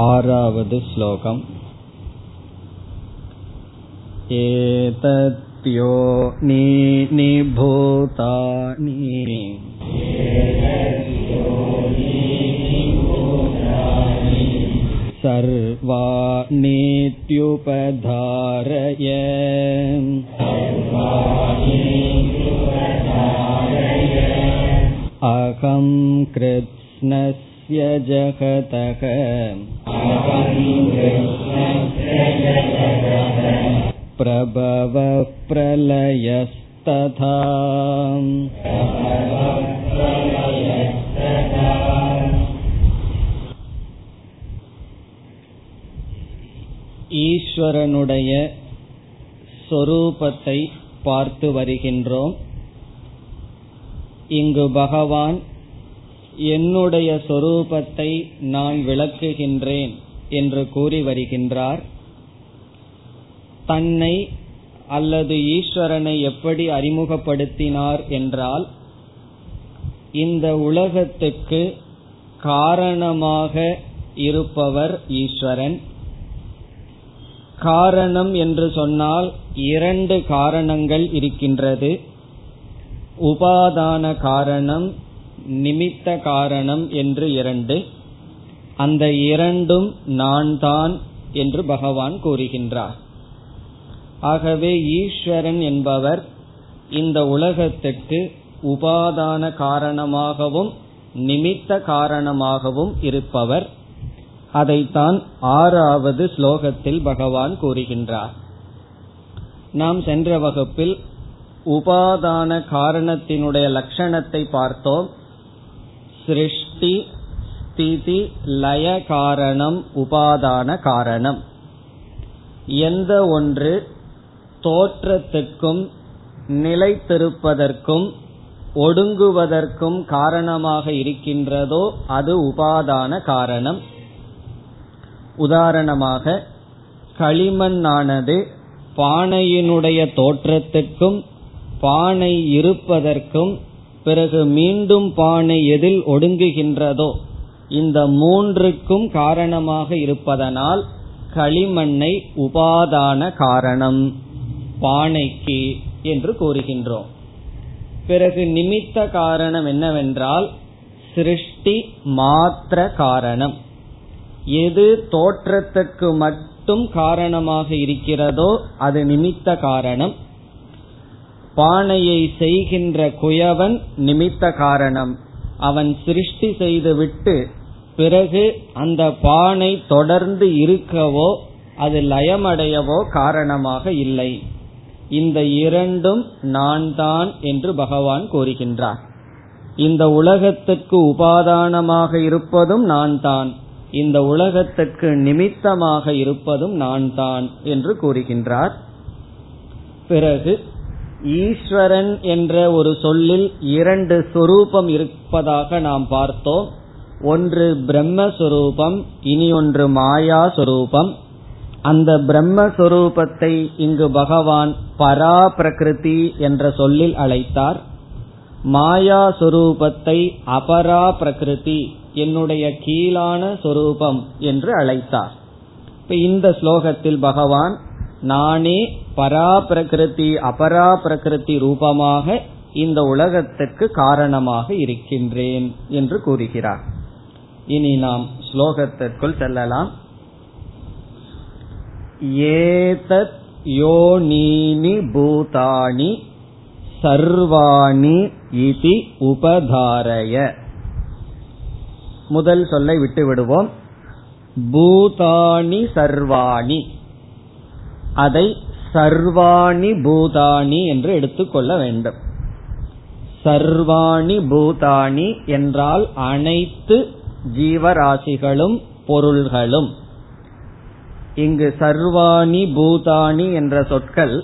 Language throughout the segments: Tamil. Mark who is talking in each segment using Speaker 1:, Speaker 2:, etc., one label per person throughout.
Speaker 1: आरावद् श्लोकम् एतद्यो नीनि भूतानि सर्वाणीत्युपधारय अहं कृत्स्नस्य जगतः प्रभवः प्रलयस्तथा ஈஸ்வரனுடைய சொரூபத்தை பார்த்து வருகின்றோம் இங்கு பகவான் என்னுடைய சொரூபத்தை நான் விளக்குகின்றேன் என்று கூறி வருகின்றார். தன்னை அல்லது ஈஸ்வரனை எப்படி அறிமுகப்படுத்தினார் என்றால் இந்த உலகத்துக்கு காரணமாக இருப்பவர் ஈஸ்வரன். காரணம் என்று சொன்னால் இரண்டு காரணங்கள் இருக்கின்றது. உபாதான காரணம் நிமித்த காரணம் என்று இரண்டு அந்த இரண்டும் நான் தான் என்று பகவான் கூறுகின்றார். ஆகவே ஈஸ்வரன் என்பவர் இந்த உலகத்துக்கு உபாதான காரணமாகவும் நிமித்த காரணமாகவும் இருப்பவர். அதைத்தான் ஆறாவது ஸ்லோகத்தில் பகவான் கூறுகின்றார். நாம் சென்ற வகுப்பில் உபாதான காரணத்தினுடைய லட்சணத்தை பார்த்தோம். சிருஷ்டி ஸ்திதி லய காரணம் உபாதான காரணம். எந்த ஒன்று தோற்றத்துக்கும் நிலைத்திருப்பதற்கும் ஒடுங்குவதற்கும் காரணமாக இருக்கின்றதோ அது உபாதான காரணம். உதாரணமாக களிமண்ணானது பானையினுடைய தோற்றத்துக்கும் பானை இருப்பதற்கும் பிறகு மீண்டும் பானை எதில் ஒடுங்குகின்றதோ இந்த மூன்றுக்கும் காரணமாக இருப்பதனால் களிமண்ணை உபாதான காரணம் பானைக்கு என்று கூறுகின்றோம். பிறகு நிமித்த காரணம் என்னவென்றால் சிருஷ்டி மாத்திர காரணம். எது தோற்றத்துக்கு மட்டும் காரணமாக இருக்கிறதோ அது நிமித்த காரணம். பானையை செய்கின்ற குயவன் நிமித்த காரணம். அவன் சிருஷ்டி செய்துவிட்டு பிறகு அந்த பானை தொடர்ந்து இருக்கவோ அது லயமடையவோ காரணமாக இல்லை. இந்த இரண்டும் நான் தான் என்று பகவான் கூறுகின்றார். இந்த உலகத்துக்கு உபாதானமாக இருப்பதும் நான் தான் இந்த உலகத்துக்கு நிமித்தமாக இருப்பதும் நான் தான் என்று கூறுகின்றார். பிறகு ஈஸ்வரன் என்ற ஒரு சொல்லில் இரண்டு சொரூபம் இருப்பதாக நாம் பார்த்தோம். ஒன்று பிரம்மஸ்வரூபம் இனி ஒன்று மாயா சொரூபம் அந்த பிரம்மஸ்வரூபத்தை இங்கு பகவான் பரா பிரகிருதி என்ற சொல்லில் அழைத்தார். மாயா சொரூபத்தை அபரா பிரகிருதி என்னுடைய கீழான சொரூபம் என்று அழைத்தார். இப்ப இந்த ஸ்லோகத்தில் பகவான் நானே பரா பிரகிருதி அபரா பிரகிருதி ரூபமாக இந்த உலகத்துக்கு காரணமாக இருக்கின்றேன் என்று கூறுகிறார். இனி நாம் ஸ்லோகத்திற்குள் செல்லலாம். ஏதத் யோனீனி பூதானி சர்வாணி இதி உபதாரய. முதல் சொல்லை விட்டு விடுவோம் பூதானி சர்வாணி. அதை சர்வாணி பூதானி என்று எடுத்துக்கொள்ள வேண்டும். சர்வாணி பூதானி என்றால் அனைத்து ஜீவராசிகளும் பொருள்களும். இங்கு சர்வாணி பூதானி என்ற சொற்கள்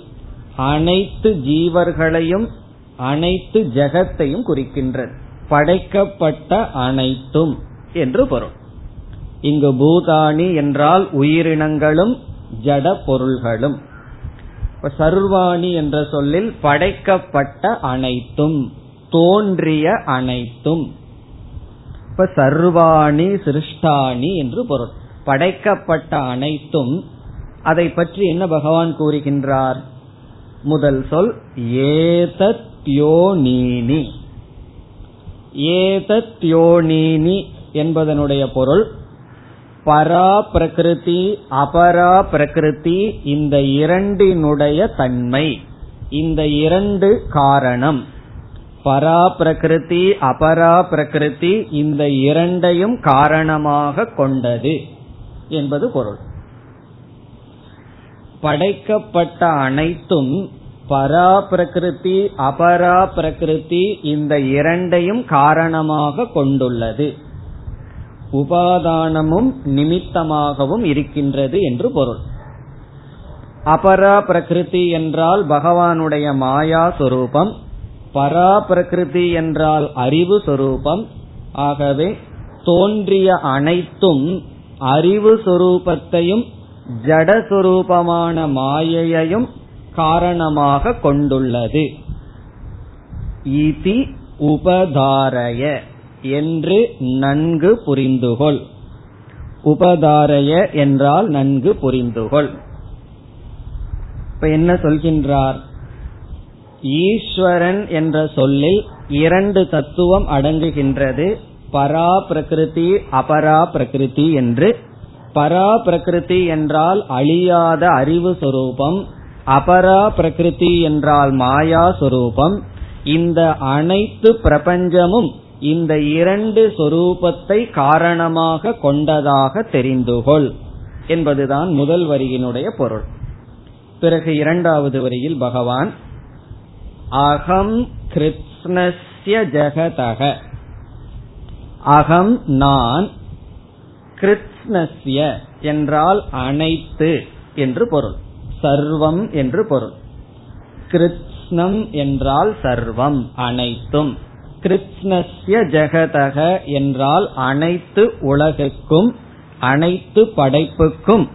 Speaker 1: அனைத்து ஜீவர்களையும் அனைத்து ஜெகத்தையும் குறிக்கின்றது படைக்கப்பட்ட அனைத்தும் என்று பொருள். இங்கு பூதானி என்றால் உயிரினங்களும் ஜட பொருள்களும். சர்வாணி என்ற சொல்லில் படைக்கப்பட்ட அனைத்தும் தோன்றிய அனைத்தும். இப்ப சர்வாணி சிருஷ்டாணி என்று பொருள். படைக்கப்பட்ட அனைத்தும் அதை பற்றி என்ன பகவான் கூறுகின்றார்? முதல் சொல் ஏதத்யோனீனி ஏதத்யோனீனி என்பதனுடைய பொருள் பரா பிரகிருதி அபரா பிரகிருதி இந்த இரண்டினுடைய தன்மை. இந்த இரண்டு காரணம். பரா பிரகிருதி அபரா பிரகிருதி இந்த இரண்டையும் காரணமாக கொண்டது என்பது பொருள். படைக்கப்பட்ட அனைத்தும் பரா பிரகிருதி அபரா பிரகிருதி இந்த இரண்டையும் காரணமாக கொண்டுள்ளது. உபாதானமும் நிமித்தமாகவும் இருக்கின்றது என்று பொருள். அபரா பிரகிருதி என்றால் பகவானுடைய மாயா சொரூபம் பரா பிரகிருதி என்றால் அறிவு சொரூபம் ஆகவே தோன்றிய அனைத்தும் அறிவு சொரூபத்தையும் ஜடஸ்வரூபமான மாயையையும் காரணமாக கொண்டுள்ளது. இதி உபதாரய. என்று நன்கு புரிந்துகொள். உபதாரய என்றால் நன்கு புரிந்துகொள். இப்ப என்ன சொல்கின்றார்? ஈஸ்வரன் என்ற சொல்லில் இரண்டு தத்துவம் அடங்குகின்றது. பரா பிரகிருதி அபரா பிரகிருதி என்று. பரா பிரகிருதி என்றால் அழியாத அறிவு சொரூபம். அபரா பிரகிருதி என்றால் மாயா சொரூபம். இந்த அனைத்து பிரபஞ்சமும் இந்த இரண்டு சொரூபத்தை காரணமாக கொண்டதாக தெரிந்துகொள் என்பதுதான் முதல் வரியினுடைய பொருள். பிறகு இரண்டாவது வரியில் பகவான் அகம் கிருத்னஸ்ய ஜெகதக. அகம் நான் கிருத்னஸ்ய என்றால் அனைத்து என்று பொருள். சர்வம் என்று பொருள். கிருத்னம் என்றால் சர்வம் அனைத்தும். கிருத்னஸ்ய ஜெகதக என்றால் அனைத்து உலகுக்கும் அனைத்து படைப்புக்கும்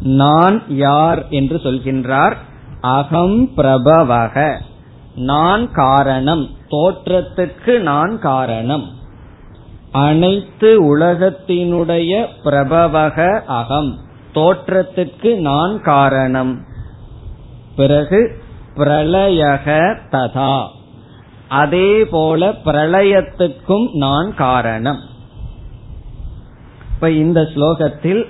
Speaker 1: நான் யார் என்று சொல்கின்றார். அகம் பிரபவக. நான் காரணம். தோற்றத்துக்கு நான் காரணம். அனைத்து உலகத்தினுடைய பிரபவக அகம். தோற்றத்துக்கு நான் காரணம். பிறகு பிரளயக ததா. அதே போல பிரளயத்துக்கும் நான் காரணம். இப்ப இந்த ஸ்லோகத்தில்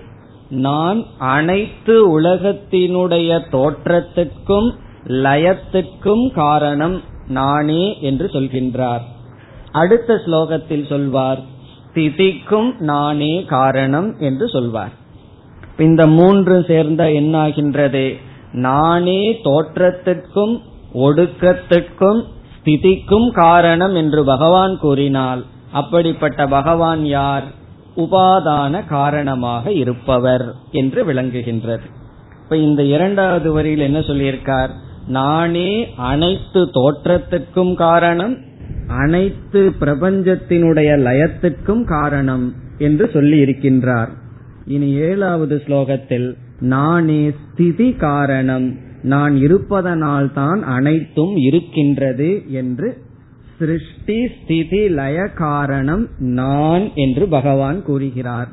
Speaker 1: நான் அனைத்து உலகத்தினுடைய தோற்றத்துக்கும் லயத்துக்கும் காரணம் நானே என்று சொல்கின்றார். அடுத்த ஸ்லோகத்தில் சொல்வார் ஸ்திதிக்கும் நானே காரணம் என்று சொல்வார். இந்த மூன்று சேர்ந்த என்னாகின்றது? நானே தோற்றத்திற்கும் ஒடுக்கத்திற்கும் ஸ்திதிக்கும் காரணம் என்று பகவான் கூறினால் அப்படிப்பட்ட பகவான் யார்? உபாதான காரணமாக இருப்பவர் என்று விளங்குகின்றது. இப்ப இந்த இரண்டாவது வரியில் என்ன சொல்லியிருக்கார்? நானே அனைத்து தோற்றத்துக்கும் காரணம் அனைத்து பிரபஞ்சத்தினுடைய லயத்துக்கும் காரணம் என்று சொல்லி இருக்கின்றார் இனி ஏழாவது ஸ்லோகத்தில் நானே ஸ்திதி காரணம் நான் இருப்பதனால் தான் அனைத்தும் இருக்கின்றது என்று சிருஷ்டி ஸ்திதி லய காரணம் நான் என்று பகவான் கூறுகிறார்.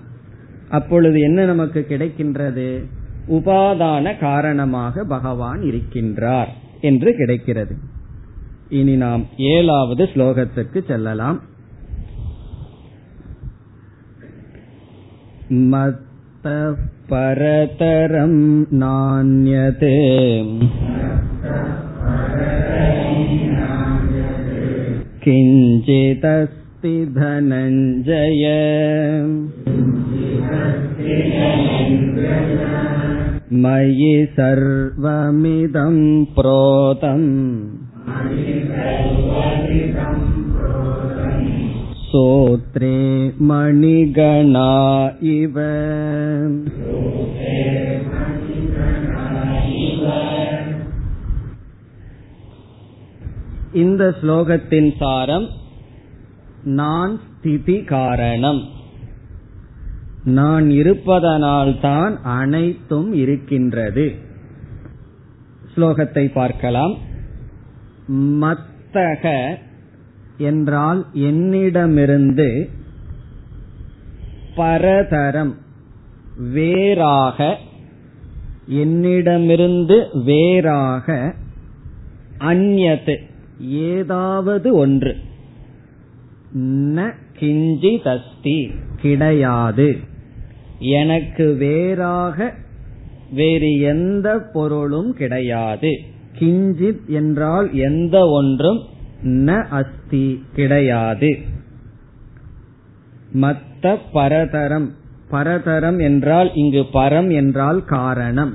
Speaker 1: அப்பொழுது என்ன நமக்கு கிடைக்கின்றது? உபாதான காரணமாக பகவான் இருக்கின்றார் என்று கிடைக்கிறது. இனி நாம் ஏழாவது ஸ்லோகத்திற்கு செல்லலாம். மத் परतरं नान्यते किञ्चिदस्ति धनञ्जय मयि सर्वमिदं प्रोतम् सोत्रे मणिगणा इव இந்த ஸ்லோகத்தின் சாரம் நான் ஸ்திதி காரணம் நான் இருப்பதனால்தான் அனைத்தும் இருக்கின்றது ஸ்லோகத்தை பார்க்கலாம் மத்தக என்றால் என்னிடமிருந்து பரதரம் வேறாக என்னிடமிருந்து வேறாக அந்நது ஏதாவது ஒன்று. ந கிஞ்சிதஸ்தி கிடையாது. எனக்கு வேறாக வேறு எந்த பொருளும் கிடையாது. கிஞ்சித் என்றால் எந்த ஒன்றும் ந அஸ்தி கிடையாது. மத்த பரதரம் பரதரம் என்றால் இங்கு பரம் என்றால் காரணம்.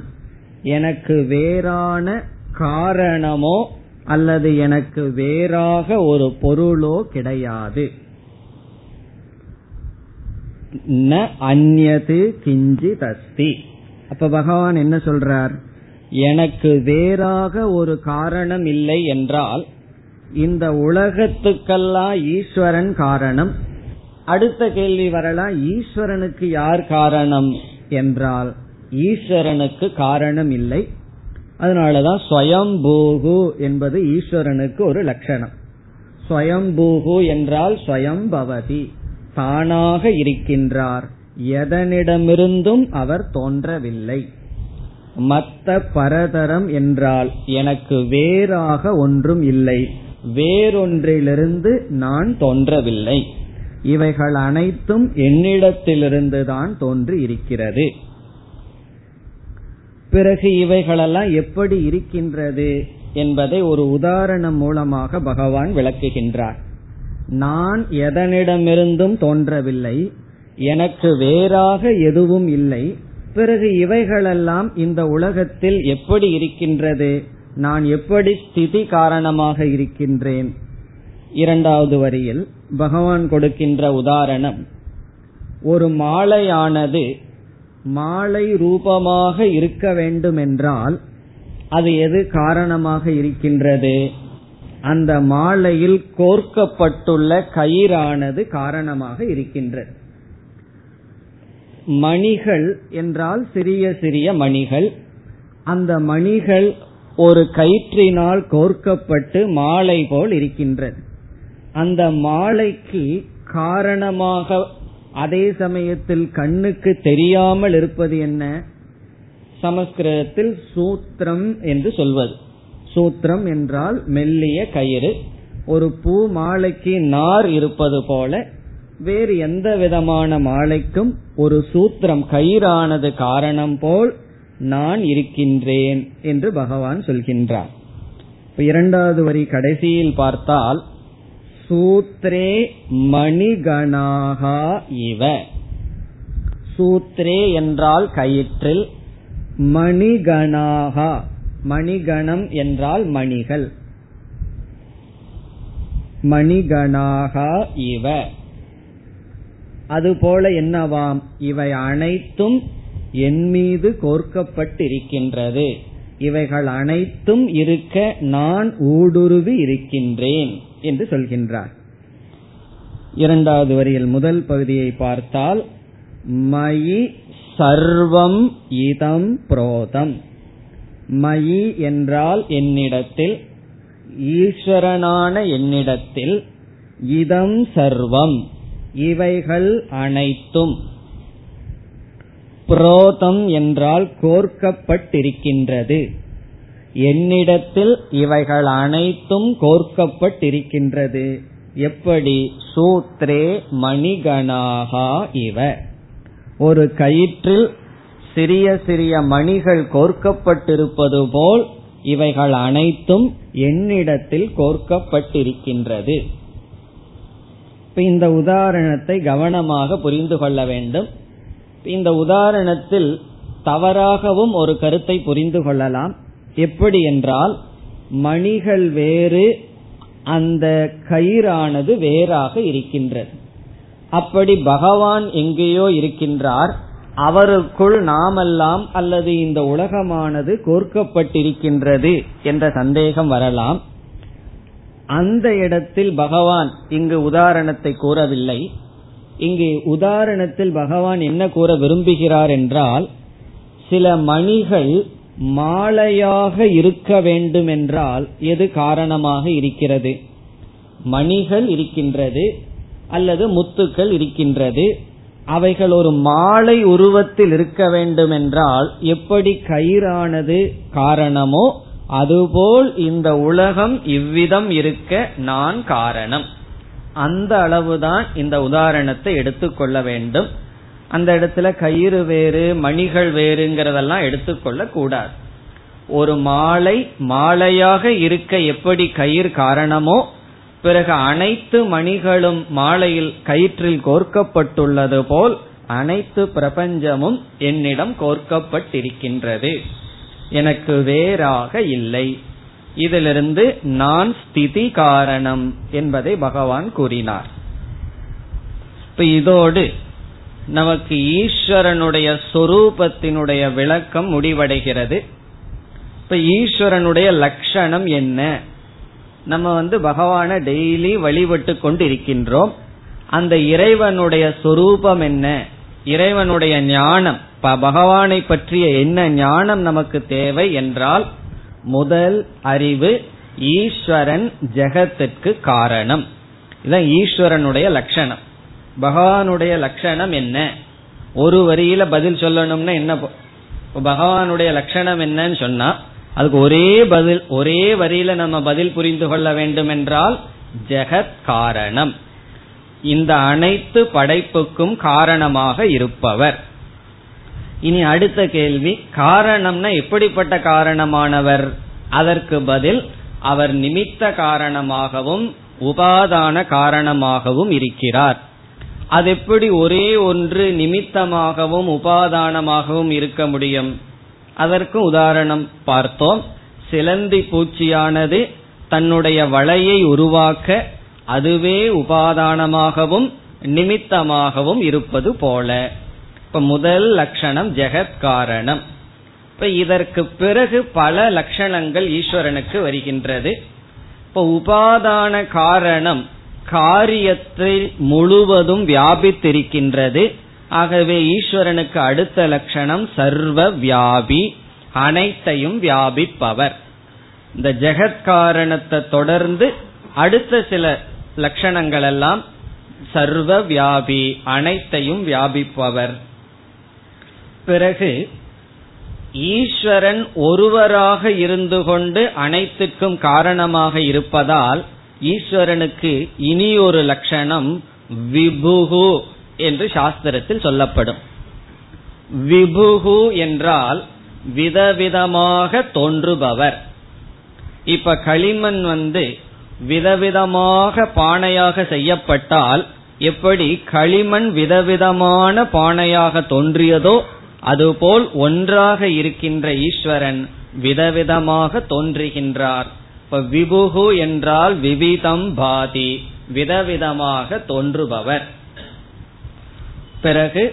Speaker 1: எனக்கு வேறான காரணமோ அல்லது எனக்கு வேறாக ஒரு பொருளோ கிடையாது. ந அந்நது கிஞ்சித் அஸ்தி அப்ப பகவான் என்ன சொல்றார்? எனக்கு வேறாக ஒரு காரணம் இல்லை என்றால் இந்த உலகத்துக்கெல்லாம் ஈஸ்வரன் காரணம். அடுத்த கேள்வி வரலாம் ஈஸ்வரனுக்கு யார் காரணம் என்றால் ஈஸ்வரனுக்கு காரணம் இல்லை. அதனாலதான் ஸ்வயம்பூகு என்பது ஈஸ்வரனுக்கு ஒரு லட்சணம். ஸ்வயம்பூகு என்றால் ஸ்வயம்பவதி தானாக இருக்கின்றார். எதனிடமிருந்தும் அவர் தோன்றவில்லை. மத்த பரதரம் என்றால் எனக்கு வேறாக ஒன்றும் இல்லை. வேறொன்றிலிருந்து நான் தோன்றவில்லை. இவைகள் அனைத்தும் என்னிடத்திலிருந்து தான் தோன்றி இருக்கிறது. பிறகு இவைகளெல்லாம் எப்படி இருக்கின்றது என்பதை ஒரு உதாரணம் மூலமாக பகவான் விளக்குகின்றார். நான் எதனிடமிருந்தும் தோன்றவில்லை எனக்கு வேறாக எதுவும் இல்லை பிறகு இவைகளெல்லாம் இந்த உலகத்தில் எப்படி இருக்கின்றது? நான் எப்படி ஸ்திதி காரணமாக இருக்கின்றேன்? இரண்டாவது வரியில் பகவான் கொடுக்கின்ற உதாரணம் ஒரு மாலையானது மாலை ரூபமாக இருக்க வேண்டும் என்றால் அது எது காரணமாக இருக்கின்றது? அந்த மாலையில் கோர்க்கப்பட்டுள்ள கயிறானது காரணமாக இருக்கின்றது. மணிகள் என்றால் சிறிய சிறிய மணிகள். அந்த மணிகள் ஒரு கயிற்றினால் கோர்க்கப்பட்டு மாலை போல் இருக்கின்றது. அந்த மாலைக்கு காரணமாக அதே சமயத்தில் கண்ணுக்கு தெரியாமல் இருப்பது என்ன? சமஸ்கிருதத்தில் சூத்திரம் என்று சொல்வது. சூத்திரம் என்றால் மெல்லிய கயிறு. ஒரு பூ மாலைக்கு நார் இருப்பது போல வேறு எந்த விதமான மாலைக்கும் ஒரு சூத்திரம் கயிறானது காரணம் போல் நான் இருக்கின்றேன் என்று பகவான் சொல்கின்றார். இரண்டாவது வரி கடைசியில் பார்த்தால் சூத்ரே மணிகணாகா இவ. சூத்ரே என்றால் கயிற்றில் மணிகணாகா மணிகணம் என்றால் மணிகள். மணிகணாகா இவ. அதுபோல என்னவாம்? இவை அனைத்தும் என் மீது கோர்க்கப்பட்டிருக்கின்றது. இவைகள் அனைத்தும் இருக்க நான் ஊடுருவி இருக்கின்றேன் என்று சொல்கின்றார். இரண்டாவது வரியில் முதல் பகுதியை பார்த்தால் மயி சர்வம் இதம் புரோதம். மயி என்றால் என்னிடத்தில் ஈஸ்வரனான என்னிடத்தில் இதம் சர்வம். இவைகள் அனைத்தும். புரோதம் என்றால் கோர்க்கப்பட்டிருக்கின்றது. என்னிடத்தில் இவைகள் அனைத்தும் கோர்க்கப்பட்டிருக்கின்றது. எப்படி? சூத்ரே மணிகணாகா இவ. ஒரு கயிற்றில் சிறிய சிறிய மணிகள் கோர்க்கப்பட்டிருப்பது போல் இவைகள் அனைத்தும் என்னிடத்தில் கோர்க்கப்பட்டிருக்கின்றது. இந்த உதாரணத்தை கவனமாக புரிந்து கொள்ள வேண்டும். இந்த உதாரணத்தில் தவறாகவும் ஒரு கருத்தை புரிந்து கொள்ளலாம். எப்படி என்றால் மணிகள் வேறு அந்த கயிறானது வேறாக இருக்கின்றது. அப்படி பகவான் எங்கேயோ இருக்கின்றார். அவருக்குள் நாமெல்லாம் அல்லது இந்த உலகமானது கோர்க்கப்பட்டிருக்கின்றது என்ற சந்தேகம் வரலாம். அந்த இடத்தில் பகவான் இங்கு உதாரணத்தை கூறவில்லை. இங்கே உதாரணத்தில் பகவான் என்ன கூற விரும்புகிறார் என்றால் சில மணிகள் மாலையாக இருக்க வேண்டும் என்றால் எது காரணமாக இருக்கிறது? மணிகள் இருக்கின்றது அல்லது முத்துக்கள் இருக்கின்றது. அவைகள் ஒரு மாலை உருவத்தில் இருக்க வேண்டும் என்றால் எப்படி கயிறானது காரணமோ அதுபோல் இந்த உலகம் இவ்விதம் இருக்க நான் காரணம். அந்த அளவுதான் இந்த உதாரணத்தை எடுத்துக்கொள்ள வேண்டும். அந்த இடத்துல கயிறு வேறு மணிகள் வேறுங்கிறதெல்லாம் எடுத்துக்கொள்ள கூடாது. ஒரு மாலை மாலையாக இருக்க எப்படி கயிறு காரணமோ பிறகு அனைத்து மணிகளும் மாலையில் கயிற்றில் கோர்க்கப்பட்டுள்ளது போல் அனைத்து பிரபஞ்சமும் என்னிடம் கோர்க்கப்பட்டிருக்கின்றது. எனக்கு வேறாக இல்லை. இதிலிருந்து நான் ஸ்திதி காரணம் என்பதை பகவான் கூறினார். இப்ப இதோடு நமக்கு ஈஸ்வரனுடைய சொரூபத்தினுடைய விளக்கம் முடிவடைகிறது. இப்ப ஈஸ்வரனுடைய லட்சணம் என்ன? நம்ம வந்து பகவான டெய்லி வழிபட்டு கொண்டு இருக்கின்றோம் அந்த இறைவனுடைய சொரூபம் என்ன? இறைவனுடைய ஞானம். பகவானை பற்றிய என்ன ஞானம் நமக்கு தேவை என்றால் முதல் அறிவு ஈஸ்வரன் ஜெகத்திற்கு காரணம். இதான் ஈஸ்வரனுடைய லட்சணம். பகவானுடைய லட்சணம் என்ன? ஒரு வரியில பதில் சொல்லணும்னா என்ன பகவானுடைய லட்சணம் என்னன்னு சொன்னா அதுக்கு ஒரே பதில் ஒரே வரியில நம்ம பதில் புரிந்து கொள்ள வேண்டும் என்றால் ஜெகத் காரணம். இந்த அனைத்து படைப்புக்கும் காரணமாக இருப்பவர். இனி அடுத்த கேள்வி காரணம்னா எப்படிப்பட்ட காரணமானவர்? அதற்கு பதில் அவர் நிமித்த காரணமாகவும் உபாதான காரணமாகவும் இருக்கிறார். அது எப்படி ஒரே ஒன்று நிமித்தமாகவும் உபாதானமாகவும் இருக்க முடியும்? அதற்கு உதாரணம் பார்த்தோம். சிலந்தி பூச்சியானது தன்னுடைய வலையை உருவாக்க அதுவே உபாதானமாகவும் நிமித்தமாகவும் இருப்பது போல. இப்ப முதல் லட்சணம் ஜெகத் காரணம். இப்ப இதற்கு பிறகு பல லட்சணங்கள் ஈஸ்வரனுக்கு வருகின்றது. இப்ப உபாதான காரணம் காரியத்தை முழுவதும் வியாபித்திருக்கின்றது. ஆகவே ஈஸ்வரனுக்கு அடுத்த லட்சணம் சர்வ வியாபி அனைத்தையும் வியாபிப்பவர். இந்த ஜெகத் காரணத்தை தொடர்ந்து அடுத்த சில லட்சணங்கள் எல்லாம் சர்வ வியாபி அனைத்தையும் வியாபிப்பவர். பிறகு ஈஸ்வரன் ஒருவராக இருந்து கொண்டு அனைத்துக்கும் காரணமாக இருப்பதால் ஈஸ்வரனுக்கு இனி ஒரு லட்சணம் விபுகு என்று சாஸ்திரத்தில் சொல்லப்படும். விபுகு என்றால் விதவிதமாக தோன்றுபவர். இப்ப களிமண் வந்து விதவிதமாக பானையாக செய்யப்பட்டால் எப்படி களிமண் விதவிதமான பானையாக தோன்றியதோ அதுபோல் ஒன்றாக இருக்கின்ற ஈஸ்வரன் விதவிதமாக தோன்றுகின்றார். இப்ப விபுகு என்றால் விவிதம் பாதி விதவிதமாக தோன்றுபவர். பிறகு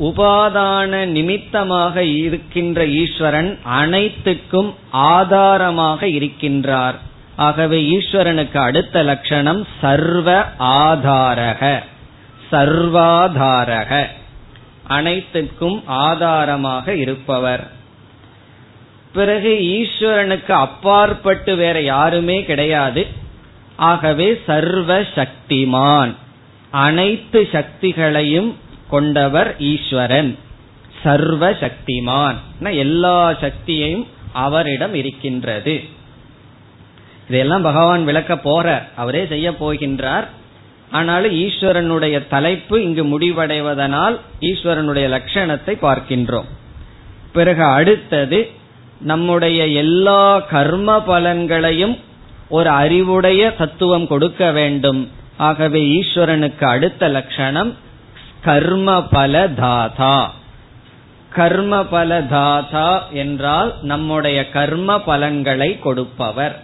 Speaker 1: உபாதான நிமித்தமாக இருக்கின்ற ஈஸ்வரன் அனைத்துக்கும் ஆதாரமாக இருக்கின்றார். ஆகவே ஈஸ்வரனுக்கு அடுத்த லட்சணம் சர்வ ஆதாரக சர்வாதாரக. அனைத்துக்கும் ஆதாரமாக இருப்பவர். பிறகு ஈஸ்வரனுக்கு அப்பாற்பட்டு வேற யாருமே கிடையாது. ஆகவே சர்வ சக்திமான். அனைத்து சக்திகளையும் கொண்டவர் ஈஸ்வரன். சர்வ சக்திமான். எல்லா சக்தியையும் அவரிடம் இருக்கின்றது. இதெல்லாம் பகவான் விளக்க போற அவரே செய்ய போகின்றார். ஆனாலும் ஈஸ்வரனுடைய தலைப்பு இங்கு முடிவடைவதனால் ஈஸ்வரனுடைய லட்சணத்தை பார்க்கின்றோம். பிறகு அடுத்தது நம்முடைய எல்லா கர்ம பலன்களையும் ஒரு அறிவுடைய தத்துவம் கொடுக்க வேண்டும். ஆகவே ஈஸ்வரனுக்கு அடுத்த லட்சணம் கர்ம பல தாதா. கர்ம பல தாதா என்றால் நம்முடைய கர்ம பலன்களை கொடுப்பவர்.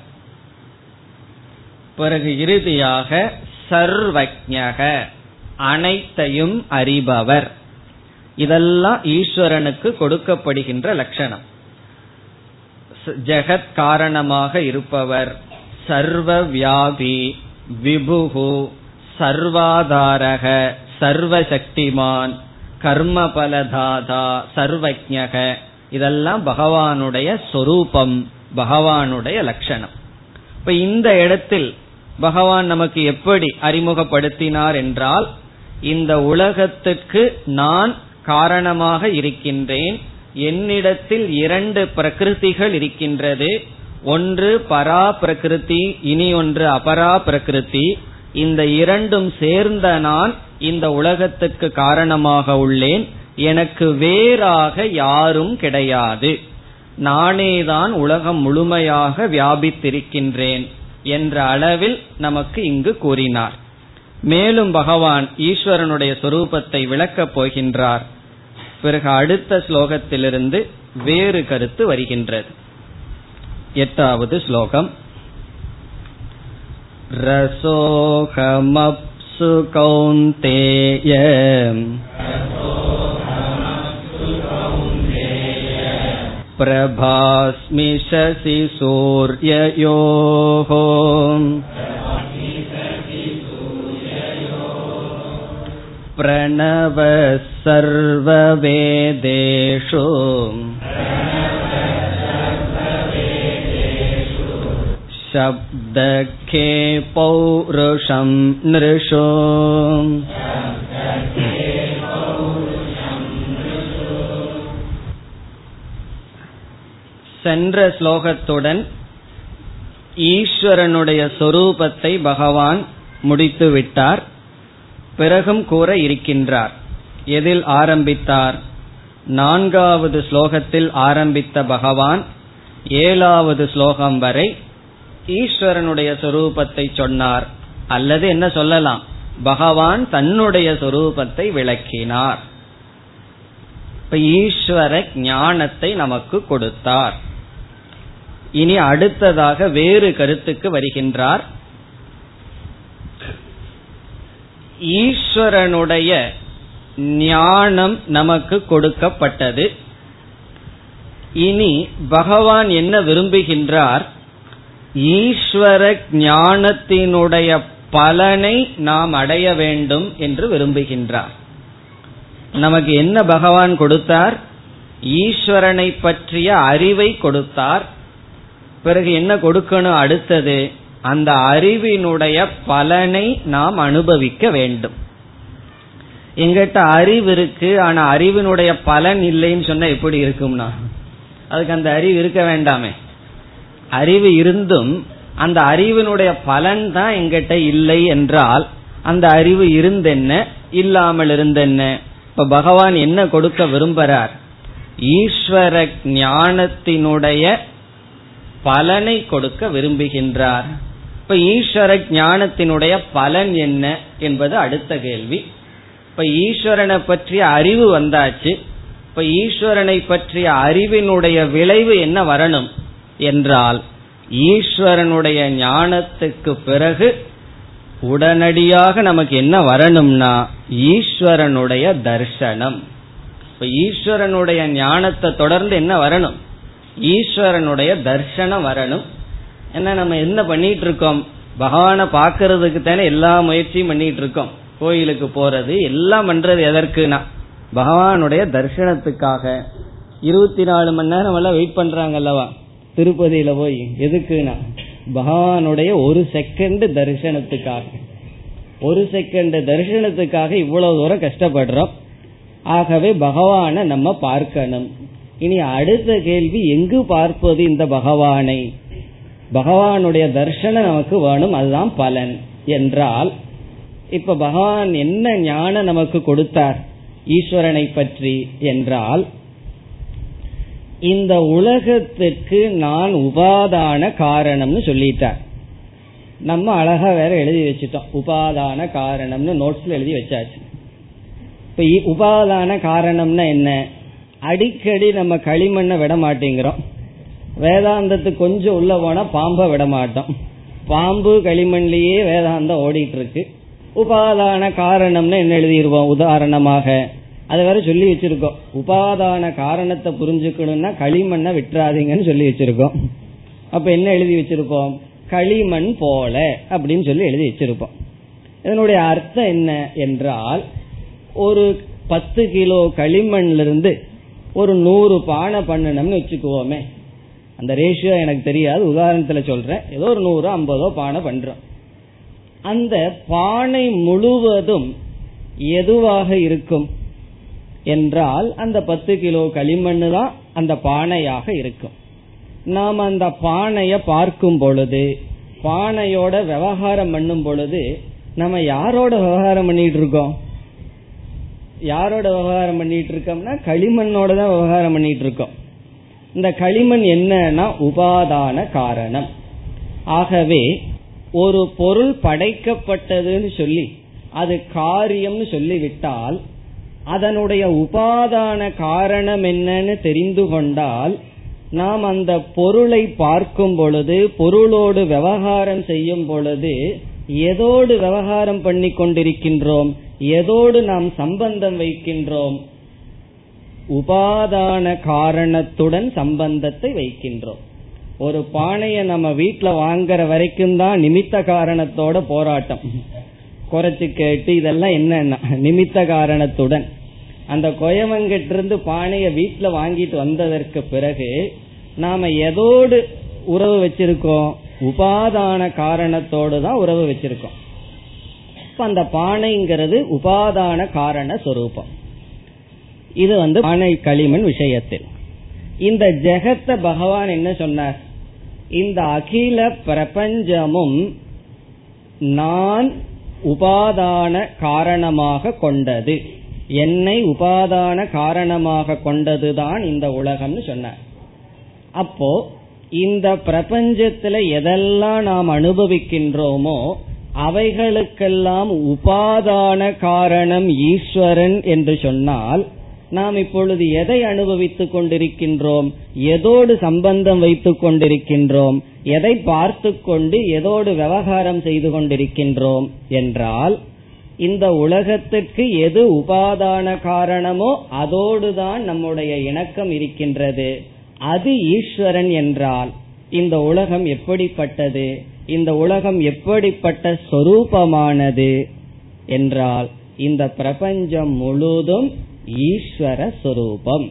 Speaker 1: பிறகு இறுதியாக சர்வஜக அனைத்தையும் அறிபவர். இதெல்லாம் ஈஸ்வரனுக்கு கொடுக்கப்படுகின்ற லட்சணம். ஜெகத் காரணமாக இருப்பவர். சர்வ வியாபி விபுகு சர்வாதாரக சர்வசக்திமான் கர்மபலதாதா சர்வஜக இதெல்லாம் பகவானுடைய சொரூபம் பகவானுடைய லட்சணம். இப்ப இந்த இடத்தில் பகவான் நமக்கு எப்படி அறிமுகப்படுத்தினார் என்றால் இந்த உலகத்துக்கு நான் காரணமாக இருக்கின்றேன். என்னிடத்தில் இரண்டு பிரகிருதிகள் இருக்கின்றது. ஒன்று பரா பிரகிருதி இனி ஒன்று அபரா பிரகிருதி இந்த இரண்டும் சேர்ந்த நான் இந்த உலகத்துக்கு காரணமாக உள்ளேன். எனக்கு வேறாக யாரும் கிடையாது. நானேதான் உலகம் முழுமையாக வியாபித்திருக்கின்றேன். என்ற அளவில் நமக்கு இங்கு கூறினார். மேலும் பகவான் ஈஸ்வரனுடைய சொரூபத்தை விளக்கப் போகின்றார். பிறகு அடுத்த ஸ்லோகத்திலிருந்து வேறு கருத்து வருகின்றது. எட்டாவது ஸ்லோகம். ரசோகமப்சு கௌந்தேய. प्रभास्मि शशि सूर्ययोः प्रणवः सर्ववेदेषु शब्दखे पौरुषं नृषो சென்ற ஸ்லோகத்துடன் ஈஸ்வரனுடைய சொரூபத்தை பகவான் முடித்து விட்டார். பிறகும் கூற இருக்கின்றார். எதில் ஆரம்பித்தார்? நான்காவது ஸ்லோகத்தில் ஆரம்பித்த பகவான் ஏழாவது ஸ்லோகம் வரை ஈஸ்வரனுடைய சொரூபத்தை சொன்னார். அல்லது என்ன சொல்லலாம்? பகவான் தன்னுடைய சொரூபத்தை விளக்கினார். இப்ப ஈஸ்வர ஞானத்தை நமக்கு கொடுத்தார். இனி அடுத்ததாக வேறு கருத்துக்கு வருகின்றார். ஈஸ்வரனுடைய ஞானம் நமக்கு கொடுக்கப்பட்டது. இனி பகவான் என்ன விரும்புகின்றார்? ஈஸ்வர ஞானத்தினுடைய பலனை நாம் அடைய வேண்டும் என்று விரும்புகின்றார். நமக்கு என்ன பகவான் கொடுத்தார்? ஈஸ்வரனை பற்றிய அறிவை கொடுத்தார். பிறகு என்ன கொடுக்கணும் அடுத்தது? அந்த அறிவினுடைய பலனை நாம் அனுபவிக்க வேண்டும். எங்கிட்ட அறிவு இருக்கு ஆனா அறிவினுடைய பலன் இல்லைன்னு சொன்னா எப்படி இருக்கும்னா? அதுக்கு அந்த அறிவு இருக்க வேண்டாமே. அறிவு இருந்தும் அந்த அறிவினுடைய பலன் தான் எங்கிட்ட இல்லை என்றால் அந்த அறிவு இருந்தென்ன? இல்லாமல் இருந்தென்ன? இப்ப பகவான் என்ன கொடுக்க விரும்புறார்? ஈஸ்வர ஞானத்தினுடைய பலனை கொடுக்க விரும்புகின்றார். இப்ப ஈஸ்வர ஞானத்தினுடைய பலன் என்ன என்பது அடுத்த கேள்வி. இப்ப ஈஸ்வரனை பற்றிய அறிவு வந்தாச்சு. இப்ப ஈஸ்வரனை பற்றிய அறிவினுடைய விளைவு என்ன வரணும் என்றால் ஈஸ்வரனுடைய ஞானத்துக்கு பிறகு உடனடியாக நமக்கு என்ன வரணும்னா ஈஸ்வரனுடைய தர்சனம். இப்ப ஈஸ்வரனுடைய ஞானத்தை தொடர்ந்து என்ன வரணும்? ஈஸ்வரனுடைய தர்சனம் வரணும். என்ன நம்ம என்ன பண்ணிட்டு இருக்கோம் பகவானை பாக்கிறதுக்கு தானே எல்லா முயற்சியும் பண்ணிட்டு இருக்கோம் கோயிலுக்கு போறது எல்லாம் பண்றது எதற்குனா பகவானுடைய தர்சனத்துக்காக இருபத்தி நாலு மணி நேரம் எல்லாம் வெயிட் பண்றாங்க அல்லவா? திருப்பதியில போய் எதுக்குனா பகவானுடைய ஒரு செகண்ட் தரிசனத்துக்காக ஒரு செகண்ட் தரிசனத்துக்காக இவ்வளவு தூரம் கஷ்டப்படுறோம். ஆகவே பகவானை நம்ம பார்க்கணும். இனி அடுத்த கேள்வி எங்கு பார்ப்பது இந்த பகவானை? பகவானுடைய தர்சனம் நமக்கு வேணும் அதுதான் பலன். என்றால் இப்ப பகவான் என்ன ஞானம் நமக்கு கொடுத்தார்? ஈஸ்வரனை பற்றி என்றால் இந்த உலகத்துக்கு நான் உபாதான காரணம்னு சொல்லிட்டார். நம்ம அழகா வேற எழுதி வச்சுட்டோம். உபாதான காரணம்னு நோட்ஸ்ல எழுதி வச்சாச்சு. இப்ப உபாதான காரணம்னா என்ன? அடிக்கடி நம்ம களிமண்ணை விட மாட்டேங்கிறோம். வேதாந்தத்துக்கு கொஞ்சம் உள்ள போனா பாம்பை விட மாட்டோம். பாம்பு களிமண்லயே வேதாந்தம் ஓடிட்டு இருக்கு உபாதான காரணம்னு என்ன எழுதிடுவோம் உதாரணமாக. அதை வேற சொல்லி வச்சிருக்கோம். உபாதான காரணத்தை புரிஞ்சுக்கணும்னா களிமண்ணை விட்டுறாதீங்கன்னு சொல்லி வச்சிருக்கோம். அப்ப என்ன எழுதி வச்சிருக்கோம் களிமண் போல அப்படின்னு சொல்லி எழுதி வச்சிருப்போம். இதனுடைய அர்த்தம் என்ன என்றால் ஒரு பத்து கிலோ களிமண்ல இருந்து ஒரு நூறு பானை பண்ணணும்னு வச்சுக்குவோமே. அந்த ரேஷியோ எனக்கு தெரியாது. உதாரணத்துல சொல்றேன். ஏதோ ஒரு நூறு ஐம்பதோ பானை பண்றோம். அந்த பானை முழுவதும் எதுவாக இருக்கும் என்றால் அந்த பத்து கிலோ களிமண் தான் அந்த பானையாக இருக்கும். நாம் அந்த பானைய பார்க்கும் பொழுது பானையோட விவகாரம் பண்ணும் பொழுது நம்ம யாரோட விவகாரம் பண்ணிட்டு இருக்கோம்? யாரோட விவகாரம் பண்ணிட்டு இருக்கோம்னா களிமண்ணோட தான் விவகாரம் பண்ணிட்டு இருக்கோம். இந்த களிமண் என்னன்னா உபாதான காரணம். ஆகவே ஒரு பொருள் படைக்கப்பட்டதுன்னு சொல்லி அது காரியம்னு சொல்லிவிட்டால் அதனுடைய உபாதான காரணம் என்னன்னு தெரிந்து கொண்டால் நாம் அந்த பொருளை பார்க்கும் பொழுது பொருளோடு விவகாரம் செய்யும் பொழுது எதோடு விவகாரம் பண்ணி கொண்டிருக்கின்றோம் எதோடு நாம் சம்பந்தம் வைக்கின்றோம்? உபாதான காரணத்துடன் சம்பந்தத்தை வைக்கின்றோம். ஒரு பானையை நம்ம வீட்டுல வாங்குற வரைக்கும் தான் நிமித்த காரணத்தோட போராட்டம். குறைச்சு கேட்டு இதெல்லாம் என்னன்னா நிமித்த காரணத்துடன். அந்த கோயமங்கிட்ட இருந்து பானைய வீட்டுல வாங்கிட்டு வந்ததற்கு பிறகு நாம எதோடு உறவு வச்சிருக்கோம்? உபாதான காரணத்தோடு தான் உறவு வச்சிருக்கோம். அந்த பானைங்கிறது உபாதான காரண சொரூபம். இது வந்து பானை களிமண் விஷயத்தில். இந்த ஜெகத்த பகவான் என்ன சொன்னார்? இந்த அகில பிரபஞ்சமும் நான் உபாதான காரணமாக கொண்டது. என்னை உபாதான காரணமாக கொண்டதுதான் இந்த உலகம்னு சொன்னார். அப்போ இந்த பிரபஞ்சத்துல எதெல்லாம் நாம் அனுபவிக்கின்றோமோ அவைகளுக்கெல்லாம் உபாதான காரணம் ஈஸ்வரன் என்று சொன்னால் நாம் இப்பொழுது எதை அனுபவித்துக் கொண்டிருக்கின்றோம்? எதோடு சம்பந்தம் வைத்துக் கொண்டிருக்கின்றோம்? எதை பார்த்து கொண்டு எதோடு விவகாரம் செய்து கொண்டிருக்கின்றோம் என்றால் இந்த உலகத்திற்கு எது உபாதான காரணமோ அதோடுதான் நம்முடைய இணக்கம் இருக்கின்றது. அது ஈஸ்வரன் என்றால் இந்த உலகம் எப்படிப்பட்டது? இந்த உலகம் எப்படிப்பட்ட சொரூபமானது என்றால் இந்த பிரபஞ்சம் முழுதும் ஈஸ்வர சொரூபம்.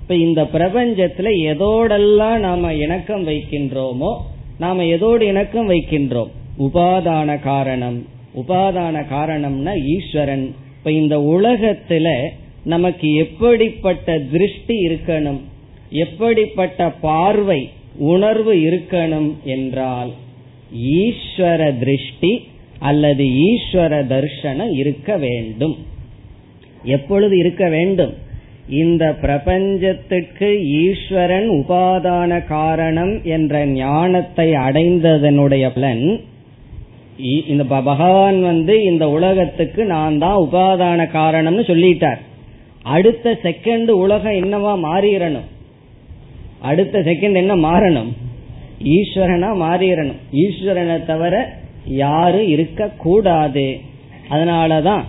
Speaker 1: இப்ப இந்த பிரபஞ்சத்துல எதோடெல்லாம் நாம இணக்கம் வைக்கின்றோமோ நாம எதோடு இணக்கம் வைக்கின்றோம்? உபாதான காரணம். உபாதான காரணம்னா ஈஸ்வரன். இப்ப இந்த உலகத்துல நமக்கு எப்படிப்பட்ட திருஷ்டி இருக்கணும்? எப்படிப்பட்ட பார்வை உணர்வு இருக்கணும் என்றால் ஈஸ்வர திருஷ்டி அல்லது ஈஸ்வர தர்ஷனம் இருக்க வேண்டும். எப்பொழுது இருக்க வேண்டும்? இந்த பிரபஞ்சத்துக்கு ஈஸ்வரன் உபாதான காரணம் என்ற ஞானத்தை அடைந்ததனுடைய பலன் இந்த பகவான் வந்து இந்த உலகத்துக்கு நான் தான் உபாதான காரணம்னு சொல்லிட்டார். அடுத்த செகண்ட் உலகம் என்னவா மாறிடணும் அடுத்த செகண்ட் என்ன மாறணும்? ஈஸ்வரனா மாறிடணும் ஈஸ்வரனை தவிர யாரும் இருக்க கூடாது அதனாலதான்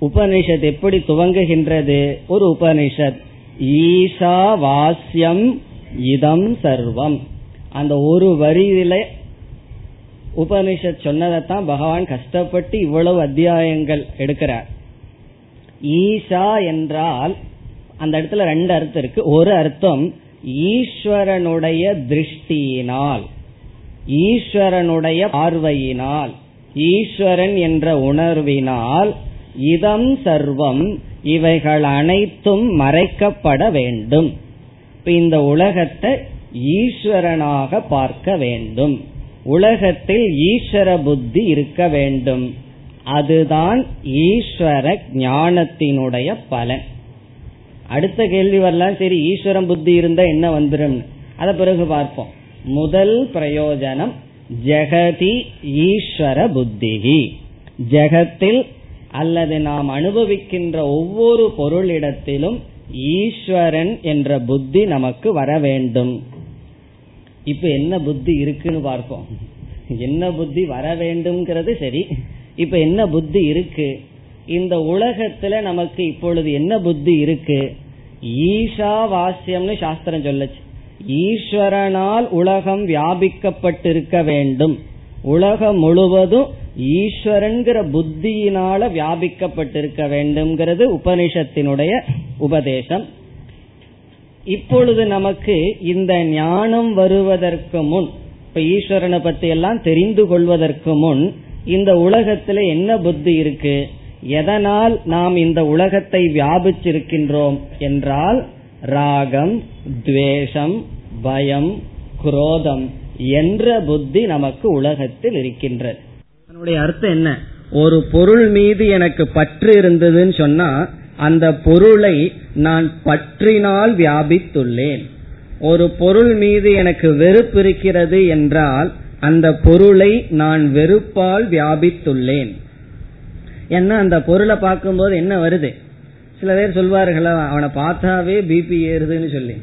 Speaker 1: உபனிஷத் எப்படி துவங்குகின்றது? ஒரு உபனிஷத் ஈசா வாஸ்யம் இதம் சர்வம். அந்த ஒரு வரியில உபனிஷத் சொன்னதைத்தான் பகவான் கஷ்டப்பட்டு இவ்வளவு அத்தியாயங்கள் எடுக்கிறார். ஈஷா என்றால் அந்த இடத்துல ரெண்டு அர்த்தம் இருக்கு. ஒரு அர்த்தம் ஈஸ்வரனுடைய திருஷ்டியினால் ஈஸ்வரனுடைய பார்வையினால் ஈஸ்வரன் என்ற உணர்வினால் இதம் சர்வம் இவைகள் அனைத்தும் மறைக்கப்பட வேண்டும். இந்த உலகத்தை ஈஸ்வரனாக பார்க்க வேண்டும். உலகத்தில் ஈஸ்வர புத்தி இருக்க வேண்டும். அதுதான் ஈஸ்வர ஞானத்தினுடைய பலன். அடுத்த கேள்வி வரலாம். சரி ஈஸ்வரம் புத்தி இருந்தா என்ன வந்துடும் அத பிறகு பார்ப்போம். முதல் பிரயோஜனம் ஜெகதி ஈஸ்வர புத்திகி ஜெகத்தில் அல்லது நாம் அனுபவிக்கின்ற ஒவ்வொரு பொருளிடத்திலும் ஈஸ்வரன் என்ற புத்தி நமக்கு வர வேண்டும். இப்ப என்ன புத்தி இருக்குன்னு பார்ப்போம். என்ன புத்தி வர வேண்டும்ங்கிறது சரி. இப்ப என்ன புத்தி இருக்கு? இந்த உலகத்துல நமக்கு இப்பொழுது என்ன புத்தி இருக்கு? ஈஷா வாசியம்னு சாஸ்திரம் சொல்லச்சு. ஈஸ்வரனால் உலகம் வியாபிக்கப்பட்டிருக்க வேண்டும். உலகம் முழுவதும் ஈஸ்வரன்கிற புத்தியினால வியாபிக்கப்பட்டிருக்க வேண்டும்ங்கிறது உபனிஷத்தினுடைய உபதேசம். இப்பொழுது நமக்கு இந்த ஞானம் வருவதற்கு முன் இப்ப ஈஸ்வரனை பத்தி எல்லாம் தெரிந்து கொள்வதற்கு முன் இந்த உலகத்துல என்ன புத்தி இருக்கு? எதனால் நாம் இந்த உலகத்தை வியாபிச்சிருக்கின்றோம் என்றால் ராகம் துவேஷம் பயம் குரோதம் என்ற புத்தி நமக்கு உலகத்தில் இருக்கின்றது. அதனுடைய அர்த்தம் என்ன? ஒரு பொருள் மீது எனக்கு பற்று இருந்ததுன்னு சொன்னா அந்த பொருளை நான் பற்றினால் வியாபித்துள்ளேன். ஒரு பொருள் மீது எனக்கு வெறுப்பு இருக்கிறது என்றால் அந்த பொருளை நான் வெறுப்பால் வியாபித்துள்ளேன். ஏன்னா அந்த பொருளை பார்க்கும்போது என்ன வருது? சில பேர் சொல்வார்களா அவனை பார்த்தாவே பிபி ஏறுதுன்னு சொல்லி.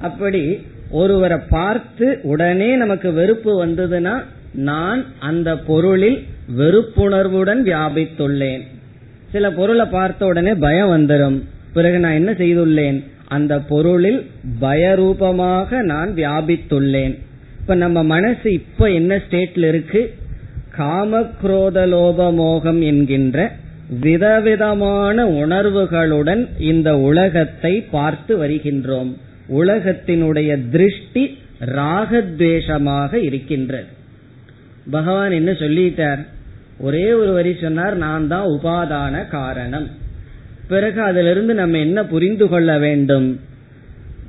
Speaker 1: அப்படி ஒருவரை பார்த்து உடனே நமக்கு வெறுப்பு வந்ததுன்னா நான் அந்த பொருளில் வெறுப்புணர்வுடன் வியாபித்துள்ளேன். சில பொருளை பார்த்த உடனே பயம் வந்துடும் பிறகு நான் என்ன செய்துள்ளேன்? அந்த பொருளில் பயரூபமாக நான் வியாபித்துள்ளேன். இப்ப நம்ம மனசு இப்ப என்ன ஸ்டேட்ல இருக்கு? காமக்ரோத லோபமோகம் என்கின்ற விதவிதமான உணர்வுகளுடன் இந்த உலகத்தை பார்த்து வருகின்றோம். உலகத்தினுடைய திருஷ்டி ராகத்வேஷமாக இருக்கின்றது. பகவான் என்ன சொல்லிட்டார்? ஒரே ஒரு வரி சொன்னார் நான் தான் உபாதான காரணம். பிறகு அதிலிருந்து நம்ம என்ன புரிந்து கொள்ள வேண்டும்?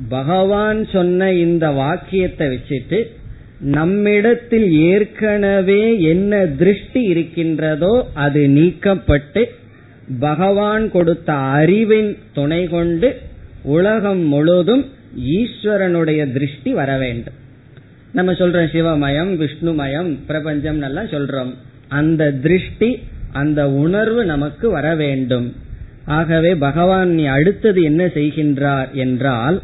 Speaker 1: பகவான் சொன்ன இந்த வாக்கியத்தை வச்சுட்டு நம்மிடத்தில் ஏற்கனவே என்ன திருஷ்டி இருக்கின்றதோ அது நீக்கப்பட்டு பகவான் கொடுத்த அறிவின் துணை கொண்டு உலகம் முழுதும் ஈஸ்வரனுடைய திருஷ்டி வர வேண்டும். நம்ம சொல்றோம் சிவமயம் விஷ்ணுமயம் பிரபஞ்சம் எல்லாம் சொல்றோம். அந்த திருஷ்டி அந்த உணர்வு நமக்கு வர வேண்டும். ஆகவே பகவான் நீ அடுத்தது என்ன செய்கின்றார் என்றால்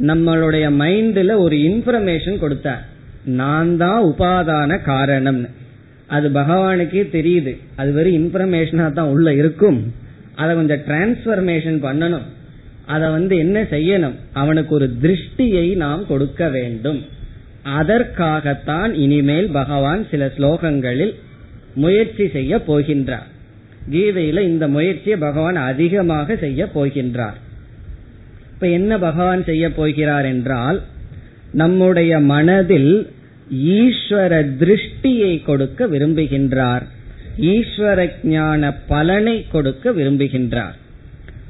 Speaker 1: நம்மளுடைய மைண்ட்ல ஒரு இன்ஃபர்மேஷன் கொடுத்தார். நான் தான் உபாதான காரணம். அது பகவானுக்கே தெரியுது. அது வெறும் இன்ஃபர்மேஷனா தான் உள்ள இருக்கும். அதை கொஞ்சம் டிரான்ஸ்பர்மேஷன் பண்ணணும். அதை வந்து என்ன செய்யணும்? அவனுக்கு ஒரு திருஷ்டியை நாம் கொடுக்க வேண்டும். அதற்காகத்தான் இனிமேல் பகவான் சில ஸ்லோகங்களில் முயற்சி செய்ய போகின்றார். கீதையில இந்த முயற்சியை பகவான் அதிகமாக செய்ய போகின்றார். இப்ப என்ன பகவான் செய்ய போகிறார் என்றால் நம்முடைய மனதில் ஈஸ்வர திருஷ்டியை கொடுக்க விரும்புகின்றார். ஈஸ்வர ஞான பலனை கொடுக்க விரும்புகின்றார்.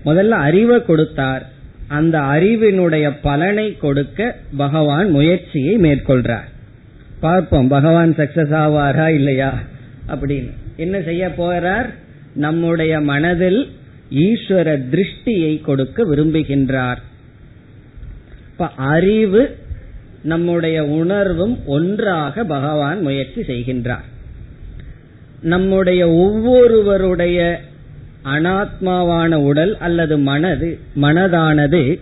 Speaker 1: முதல்ல அறிவை கொடுத்தார். அந்த அறிவினுடைய பலனை கொடுக்க பகவான் முயற்சியை மேற்கொள்றார். பார்ப்போம் பகவான் சக்சஸ் ஆவாரா இல்லையா? அப்படின்னு. என்ன செய்ய போறார்? நம்முடைய மனதில் ஈஸ்வர திருஷ்டியை கொடுக்க விரும்புகின்றார். அறிவு நம்முடைய உணர்வும் ஒன்றாக பகவான் முயற்சி செய்கின்றார். நம்முடைய ஒவ்வொருவருடைய அனாத்மாவான உடல் அல்லது மனது மனதானது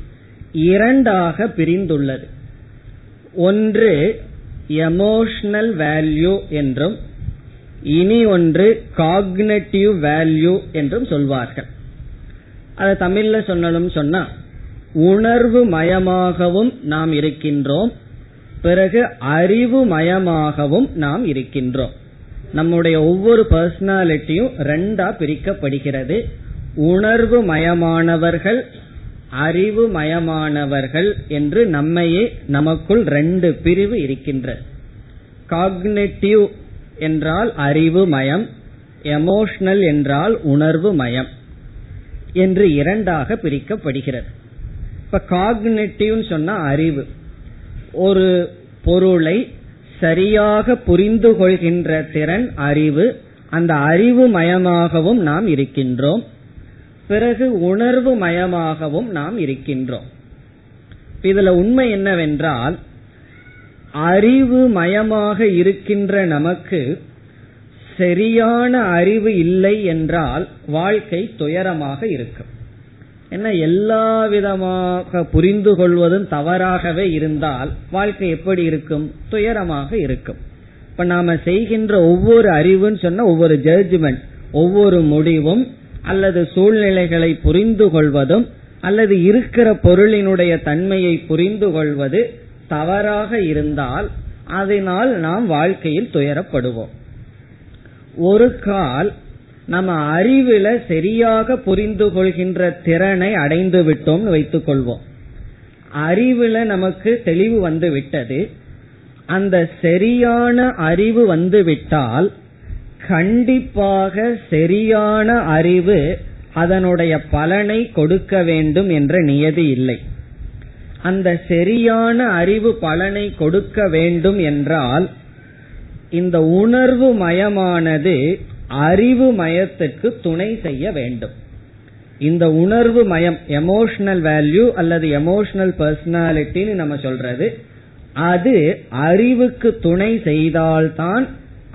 Speaker 1: இரண்டாக பிரிந்துள்ளது. ஒன்று எமோஷனல் வேல்யூ என்றும் இனி ஒன்று காக்னட்டிவ் வேல்யூ என்றும் சொல்வார்கள். அதை தமிழ்ல சொன்னாலும் சொன்னா உணர்வு மயமாகவும் நாம் இருக்கின்றோம் பிறகு அறிவு மயமாகவும் நாம் இருக்கின்றோம். நம்முடைய ஒவ்வொரு பர்சனாலிட்டியும் ரெண்டா பிரிக்கப்படுகிறது. உணர்வு மயமானவர்கள் அறிவு மயமானவர்கள் என்று நம்மையே நமக்குள் ரெண்டு பிரிவு இருக்கின்றது காக்னேட்டிவ் என்றால் அறிவு மயம் எமோஷனல் என்றால் உணர்வு மயம் என்று இரண்டாக பிரிக்கப்படுகிறது. இப்ப காக்னேட்டிவ் சொன்னா அறிவு. ஒரு பொருளை சரியாக புரிந்து கொள்கின்ற திறன் அறிவு அந்த அறிவு மயமாகவும் நாம் இருக்கின்றோம். பிறகு உணர்வு மயமாகவும் நாம் இருக்கின்றோம். இதுல உண்மை என்னவென்றால் அறிவு மயமாக இருக்கின்ற நமக்கு சரியான அறிவு இல்லை என்றால் வாழ்க்கை துயரமாக இருக்கும். என்ன எல்லா விதமாக புரிந்து கொள்வதும் தவறாகவே இருந்தால் வாழ்க்கை எப்படி இருக்கும்? துயரமாக இருக்கும். இப்ப நாம செய்கின்ற ஒவ்வொரு அறிவுன்னு சொன்ன ஒவ்வொரு ஜட்ஜ்மெண்ட் ஒவ்வொரு முடிவும் அல்லது சூழ்நிலைகளை புரிந்து கொள்வதும் அல்லது இருக்கிற பொருளினுடைய தன்மையை புரிந்து கொள்வது தவறாக இருந்தால் அதனால் நாம் வாழ்க்கையில் துயரப்படுவோம். ஒரு கால் நம்ம அறிவுல சரியாக புரிந்து கொள்கின்ற திறனை அடைந்து விட்டோம்னு வைத்துக் கொள்வோம். அறிவுல நமக்கு தெளிவு வந்து விட்டது. அந்த சரியான அறிவு வந்து விட்டால் கண்டிப்பாக சரியான அறிவு அதனுடைய பலனை கொடுக்க வேண்டும் என்ற நியதி இல்லை. அந்த சரியான அறிவு பலனை கொடுக்க வேண்டும் என்றால் இந்த உணர்வு மயமானது அறிவு மயத்துக்கு துணை செய்ய வேண்டும். இந்த உணர்வு மயம் எமோஷனல் வேல்யூ அல்லது எமோஷனல் பர்சனாலிட்டின்னு நம்ம சொல்றது அது அறிவுக்கு துணை செய்தால்தான்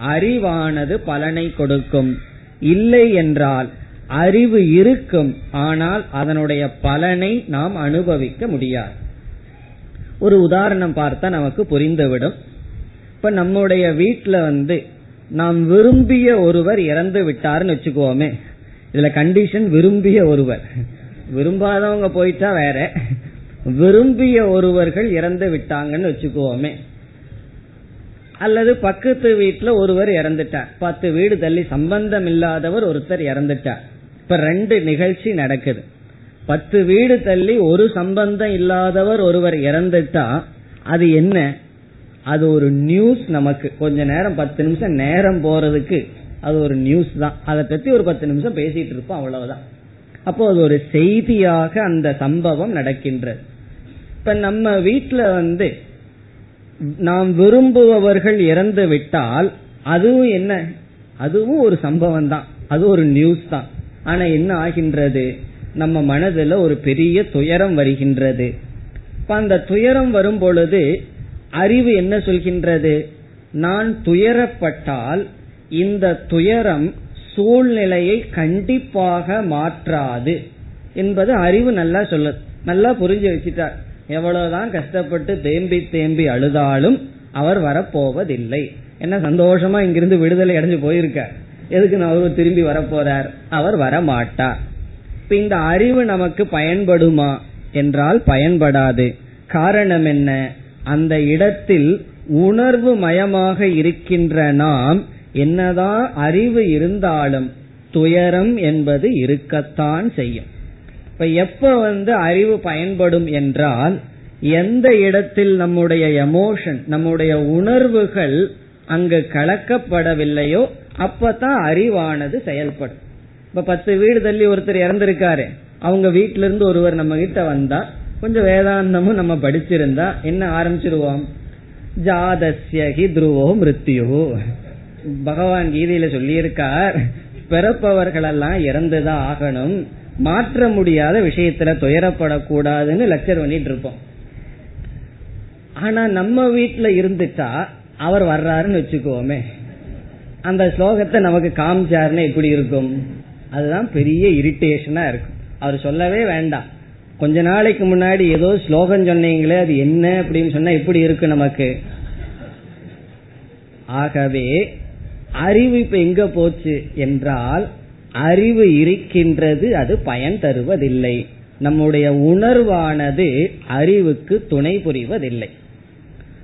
Speaker 1: அறிவானது பலனை கொடுக்கும். இல்லை என்றால் அறிவு இருக்கும் ஆனால் அதனுடைய பலனை நாம் அனுபவிக்க முடியாது. ஒரு உதாரணம் பார்த்தா நமக்கு புரிந்துவிடும். இப்ப நம்முடைய வீட்டுல வந்து நாம் விரும்பிய ஒருவர் இறந்து விட்டார்னு வச்சுக்கோமே. இதுல கண்டிஷன் விரும்பிய ஒருவர். விரும்பாதவங்க போயிட்டா வேற. விரும்பிய ஒருவர்கள் இறந்து விட்டாங்கன்னு வச்சுக்குவோமே அல்லது பக்கத்து வீட்டுல ஒருவர் இறந்துட்டார். பத்து வீடு தள்ளி சம்பந்தம் இல்லாதவர் ஒருத்தர் இறந்துட்டார். இப்ப ரெண்டு நிகழ்ச்சி நடக்குது. பத்து வீடு தள்ளி ஒரு சம்பந்தம் இல்லாதவர் ஒருவர் இறந்துட்டா அது என்ன? அது ஒரு நியூஸ் நமக்கு. கொஞ்ச நேரம் பத்து நிமிஷம் நேரம் போறதுக்கு அது ஒரு நியூஸ் தான். அதை பத்தி ஒரு பத்து நிமிஷம் பேசிட்டு இருப்போம் அவ்வளவுதான். அப்போ அது ஒரு செய்தியாக அந்த சம்பவம் நடக்கின்றது. இப்ப நம்ம வீட்டுல வந்து நாம் விரும்புபவர்கள் இறந்து விட்டால் அதுவும் என்ன? அதுவும் ஒரு சம்பவம் தான். அது ஒரு நியூஸ் தான். ஆனா என்ன ஆகின்றது? நம்ம மனதுல ஒரு பெரிய துயரம் வருகின்றது. இப்ப அந்த துயரம் வரும் பொழுது அறிவு என்ன சொல்கின்றது? நான் துயரப்பட்டால் இந்த துயரம் சூழ்நிலையை கண்டிப்பாக மாற்றாது என்பது அறிவு நல்லா சொல்ல நல்லா புரிஞ்சு வச்சுட்டார் எவ்வளவுதான் கஷ்டப்பட்டு தேம்பி தேம்பி அழுதாலும் அவர் வரப்போவதில்லை. என்ன சந்தோஷமா இங்கிருந்து விடுதலை அடைஞ்சு போயிருக்கார் எதுக்கு அவர் திரும்பி வரப்போறார்? அவர் வர மாட்டார் இப்ப இந்த அறிவு நமக்கு பயன்படுமா? என்றால் பயன்படாது. காரணம் என்ன? அந்த இடத்தில் உணர்வு மயமாக இருக்கின்ற நாம் என்னதான் அறிவு இருந்தாலும் துயரம் என்பது இருக்கத்தான் செய்யும். இப்ப எப்ப வந்து அறிவு பயன்படும் என்றால் எந்த இடத்தில் நம்முடைய எமோஷன் நம்முடைய உணர்வுகள் அங்கு கலக்கப்படவில்லையோ அப்பதான் அறிவானது செயல்படும். இப்ப பத்து வீடு தள்ளி ஒருத்தர் இறந்திருக்காரு. அவங்க வீட்டிலிருந்து ஒருவர் நம்ம கிட்ட வந்தா கொஞ்சம் வேதாந்தமும் நம்ம படிச்சிருந்தா என்ன ஆரம்பிச்சிருவோம்? ஜாதஸ்யகி துருவோ மிருத்யு பகவான் கீதையில சொல்லியிருக்கார் பிறப்பவர்கள் எல்லாம் இறந்துதான் ஆகணும். மாற்ற முடியாத விஷயத்துல துயரப்படக்கூடாதுன்னு லெக்சர் பண்ணிட்டு இருப்போம் ஆனா நம்ம வீட்டுல இருந்துட்டா அவர் வர்றாருன்னு வச்சுக்கோமே. அந்த ஸ்லோகத்தை நமக்கு காமிச்சாருன்னு எப்படி இருக்கும்? அதுதான் பெரிய இரிட்டேஷனா இருக்கும். அவர் சொல்லவே வேண்டாம். கொஞ்ச நாளைக்கு முன்னாடி ஏதோ ஸ்லோகம் சொன்னீங்களே அது என்ன அப்படின்னு சொன்னா எப்படி இருக்கு நமக்கு. ஆகவே அறிவு இப்ப எங்க போச்சு என்றால் அறிவு இருக்கின்றது அது பயன் தருவதில்லை. நம்முடைய உணர்வானது அறிவுக்கு துணை புரிவதில்லை.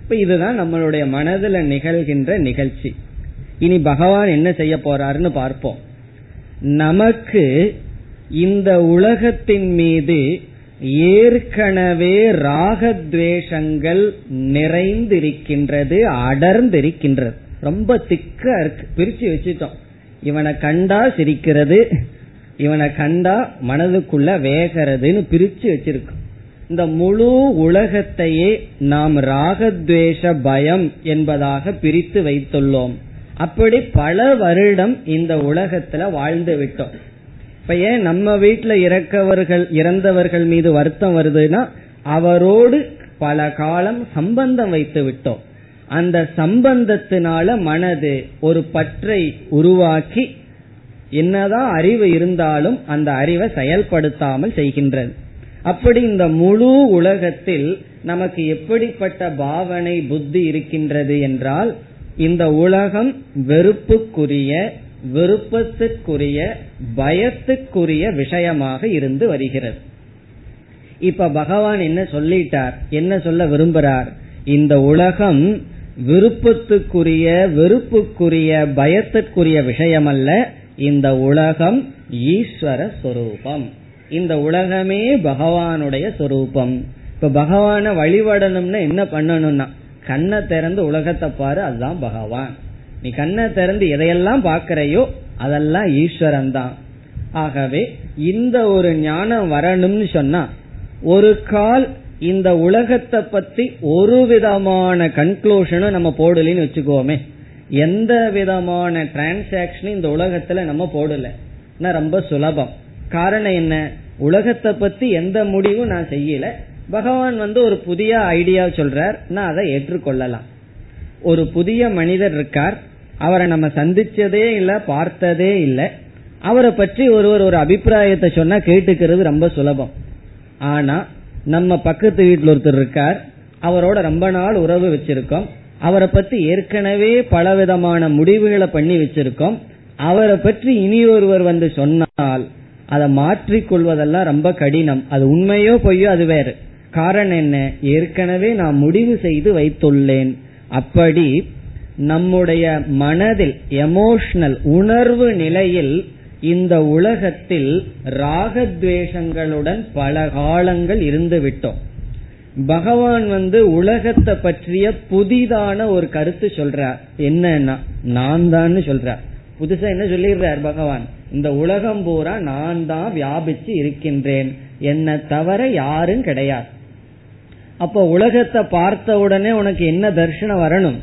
Speaker 1: இப்ப இதுதான் நம்மளுடைய மனதில் நிகழ்கின்ற நிகழ்ச்சி. இனி பகவான் என்ன செய்ய போறாருன்னு பார்ப்போம். நமக்கு இந்த உலகத்தின் மீது ஏற்கனவே ராகத்வேஷங்கள் நிறைந்திருக்கின்றது அடர்ந்திருக்கின்றது. ரொம்ப திக்கா இருக்கு. பிரிச்சு வச்சுட்டோம். இவனை கண்டா சிரிக்கிறது இவனை கண்டா மனதுக்குள்ள வேகிறதுன்னு பிரிச்சு வச்சிருக்கோம். இந்த முழு உலகத்தையே நாம் ராகத்வேஷ பயம் என்பதாக பிரித்து வைத்துள்ளோம். அப்படி பல வருடம் இந்த உலகத்துல வாழ்ந்து விட்டோம். இப்ப ஏன் நம்ம வீட்டுல இறக்கவர்கள் இறந்தவர்கள் மீது வருத்தம் வருதுன்னா அவரோடு பல காலம் சம்பந்தம் வைத்து விட்டோம். அந்த சம்பந்தத்தினால மனது ஒரு பற்றை உருவாக்கி என்னதான் அறிவு இருந்தாலும் அந்த அறிவை செயல்படுத்தாமல் செய்கின்றது. அப்படி இந்த முழு உலகத்தில் நமக்கு எப்படிப்பட்ட பாவனை புத்தி இருக்கின்றது என்றால் இந்த உலகம் வெறுப்புக்குரிய விருப்பத்துக்குரிய பயத்துக்குரிய விஷயமாக இருந்து வருகிறது. இப்ப பகவான் என்ன சொல்லிட்டார்? என்ன சொல்ல விரும்புறார்? இந்த உலகம் விருப்பத்துக்குரிய வெறுப்புக்குரிய பயத்திற்குரிய விஷயம் அல்ல இந்த உலகம் ஈஸ்வர சொரூபம். இந்த உலகமே பகவானுடைய சொரூபம். இப்ப பகவான வழிபடணும்னா என்ன பண்ணணும்னா கண்ணை திறந்து உலகத்தை பாரு அதுதான் பகவான். நீ கண்ணை திறந்து எதையெல்லாம் பார்க்கறையோ அதெல்லாம் ஈஸ்வரன் தான் ஆகவே இந்த ஒரு ஞானம் வரணும்னு சொன்னா ஒரு கால் இந்த உலகத்தை பத்தி ஒரு விதமான கன்க்ளூஷனும் நம்ம போடலன்னு வச்சுக்கோமே. எந்த விதமான டிரான்சாக்சனும் இந்த உலகத்துல நம்ம போடல. ரொம்ப சுலபம். காரணம் என்ன? உலகத்தை பத்தி எந்த முடிவும் நான் செய்யல. பகவான் வந்து ஒரு புதிய ஐடியா சொல்றார். நான் அதை ஏற்றுக்கொள்ளலாம். ஒரு புதிய மனிதர் இருக்கார். அவரை நம்ம சந்திச்சதே இல்ல பார்த்ததே இல்லை. அவரை பற்றி ஒருவர் ஒரு அபிப்பிராயத்தை சொன்னா கேட்டுக்கிறது ரொம்ப சுலபம். ஆனா நம்ம பக்கத்து வீட்டில் ஒருத்தர் இருக்கார். அவரோட ரொம்ப நாள் உறவு வச்சிருக்கோம். அவரை பத்தி ஏற்கனவே பலவிதமான முடிவுகளை பண்ணி வச்சிருக்கோம். அவரை பற்றி இனி ஒருவர் வந்து சொன்னால் அதை மாற்றிக்கொள்வதெல்லாம் ரொம்ப கடினம். அது உண்மையோ பொய்யோ அது வேறு. காரணம் என்ன? ஏற்கனவே நான் முடிவு செய்து வைத்துள்ளேன். அப்படி நம்முடைய மனதில் எமோஷனல் உணர்வு நிலையில் இந்த உலகத்தில் ராகத்வேஷங்களுடன் பல காலங்கள் இருந்து விட்டோம். பகவான் வந்து உலகத்தை பற்றிய புதிதான ஒரு கருத்து சொல்றார். என்னன்னா நான் தான் சொல்றார். புதுசா என்ன சொல்லிடுறார் பகவான்? இந்த உலகம் பூரா நான் தான் வியாபிச்சு இருக்கின்றேன். என்ன தவிர யாரும் கிடையாது. அப்போ உலகத்தை பார்த்த உடனே உனக்கு என்ன தர்ஷனம் வரணும்?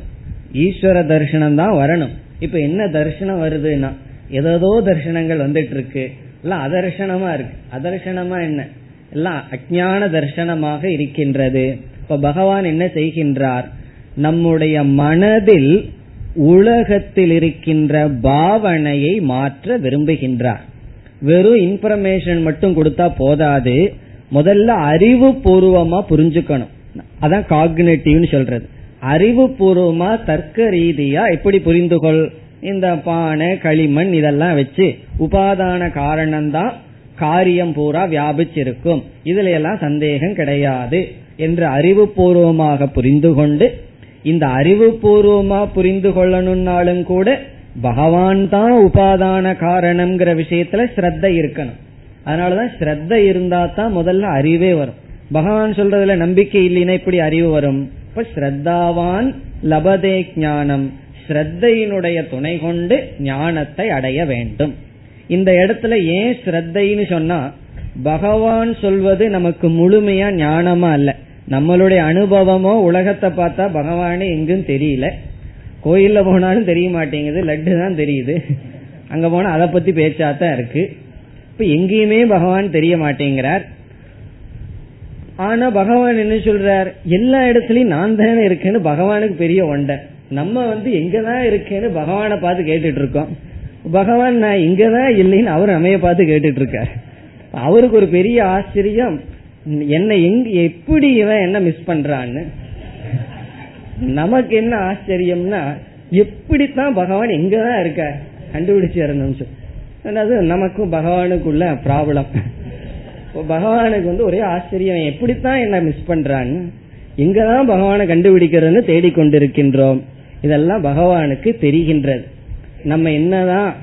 Speaker 1: ஈஸ்வர தரிசனம் தான் வரணும். இப்ப என்ன தரிசனம் வருதுன்னா ஏதோ தரிசனங்கள் வந்துட்டு இருக்கு எல்லாம் அதர்ஷனமா இருக்கு. அதர்ஷனமா என்ன? எல்லாம் அஜான தர்சனமாக இருக்கின்றது. இப்ப பகவான் என்ன செய்கின்றார்? நம்முடைய மனதில் உலகத்தில் இருக்கின்ற பாவனையை மாற்ற விரும்புகின்றார். வெறும் இன்ஃபர்மேஷன் மட்டும் கொடுத்தா போதாது. முதல்ல அறிவு பூர்வமா புரிஞ்சுக்கணும். அதான் காக்னேட்டிவ்னு சொல்றது. அறிவு பூர்வமா தர்க்க ரீதியா எப்படி புரிந்து கொள் இந்த பானை களிமண் இதெல்லாம் வச்சு உபாதான காரணம்தான் காரியம் பூரா வியாபிச்சிருக்கும். இதுல எல்லாம் சந்தேகம் கிடையாது என்று அறிவுபூர்வமாக புரிந்து கொண்டு இந்த அறிவுபூர்வமா புரிந்து கொள்ளணும்னாலும் கூட பகவான் தான் உபாதான காரணம்ங்கிற விஷயத்துல ஸ்ரத்த இருக்கணும். அதனாலதான் ஸ்ரத்த இருந்தா தான் முதல்ல அறிவே வரும். பகவான் சொல்றதுல நம்பிக்கை இல்லைன்னா இப்படி அறிவு வரும்? அப்ப ஸ்ரத்தாவான் லபதே ஞானம். ஸ்ரத்தையினுடைய துணை கொண்டு ஞானத்தை அடைய வேண்டும். இந்த இடத்துல ஏன் ஸ்ரத்தைன்னு சொன்னா பகவான் சொல்வது நமக்கு முழுமையா ஞானமா அல்ல. நம்மளுடைய அனுபவமோ உலகத்தை பார்த்தா பகவானே எங்கும் தெரியல. கோயில்ல போனாலும் தெரிய மாட்டேங்குது லட்டு தான் தெரியுது. அங்க போனா அதை பத்தி பேச்சாதான் இருக்கு. இப்ப எங்கேயுமே பகவான் தெரிய மாட்டேங்கிறார். ஆனா பகவான் என்ன சொல்றார்? எல்லா இடத்துலயும் நான் தானே இருக்கேன்னு பகவானுக்கு பெரிய ஒண்டை. நம்ம வந்து எங்கதான் இருக்கேன்னு பகவானை பார்த்து கேட்டுட்டு இருக்கோம். பகவான் நான் இங்கதான் இல்லைன்னு அவர் அமைய பார்த்து கேட்டுட்டு இருக்காரு. அவருக்கு ஒரு பெரிய ஆச்சரியம். என்ன எங்க எப்படி இவன் என்ன மிஸ் பண்றான்னு? நமக்கு என்ன ஆச்சரியம்னா எப்படித்தான் பகவான் எங்கதான் இருக்க கண்டுபிடிச்சு இறந்தோம் அதாவது நமக்கும் பகவானுக்குள்ள ப்ராப்ளம் பகவானுக்கு வந்து ஒரே ஆச்சரியம் எப்படித்தான் என்ன மிஸ் பண்றான்? எங்கதான் பகவானை கண்டுபிடிக்கிறதுன்னு தேடிக்கொண்டிருக்கின்றோம். இதெல்லாம் பகவானுக்கு தெரிகின்றது. நம்ம என்னதான்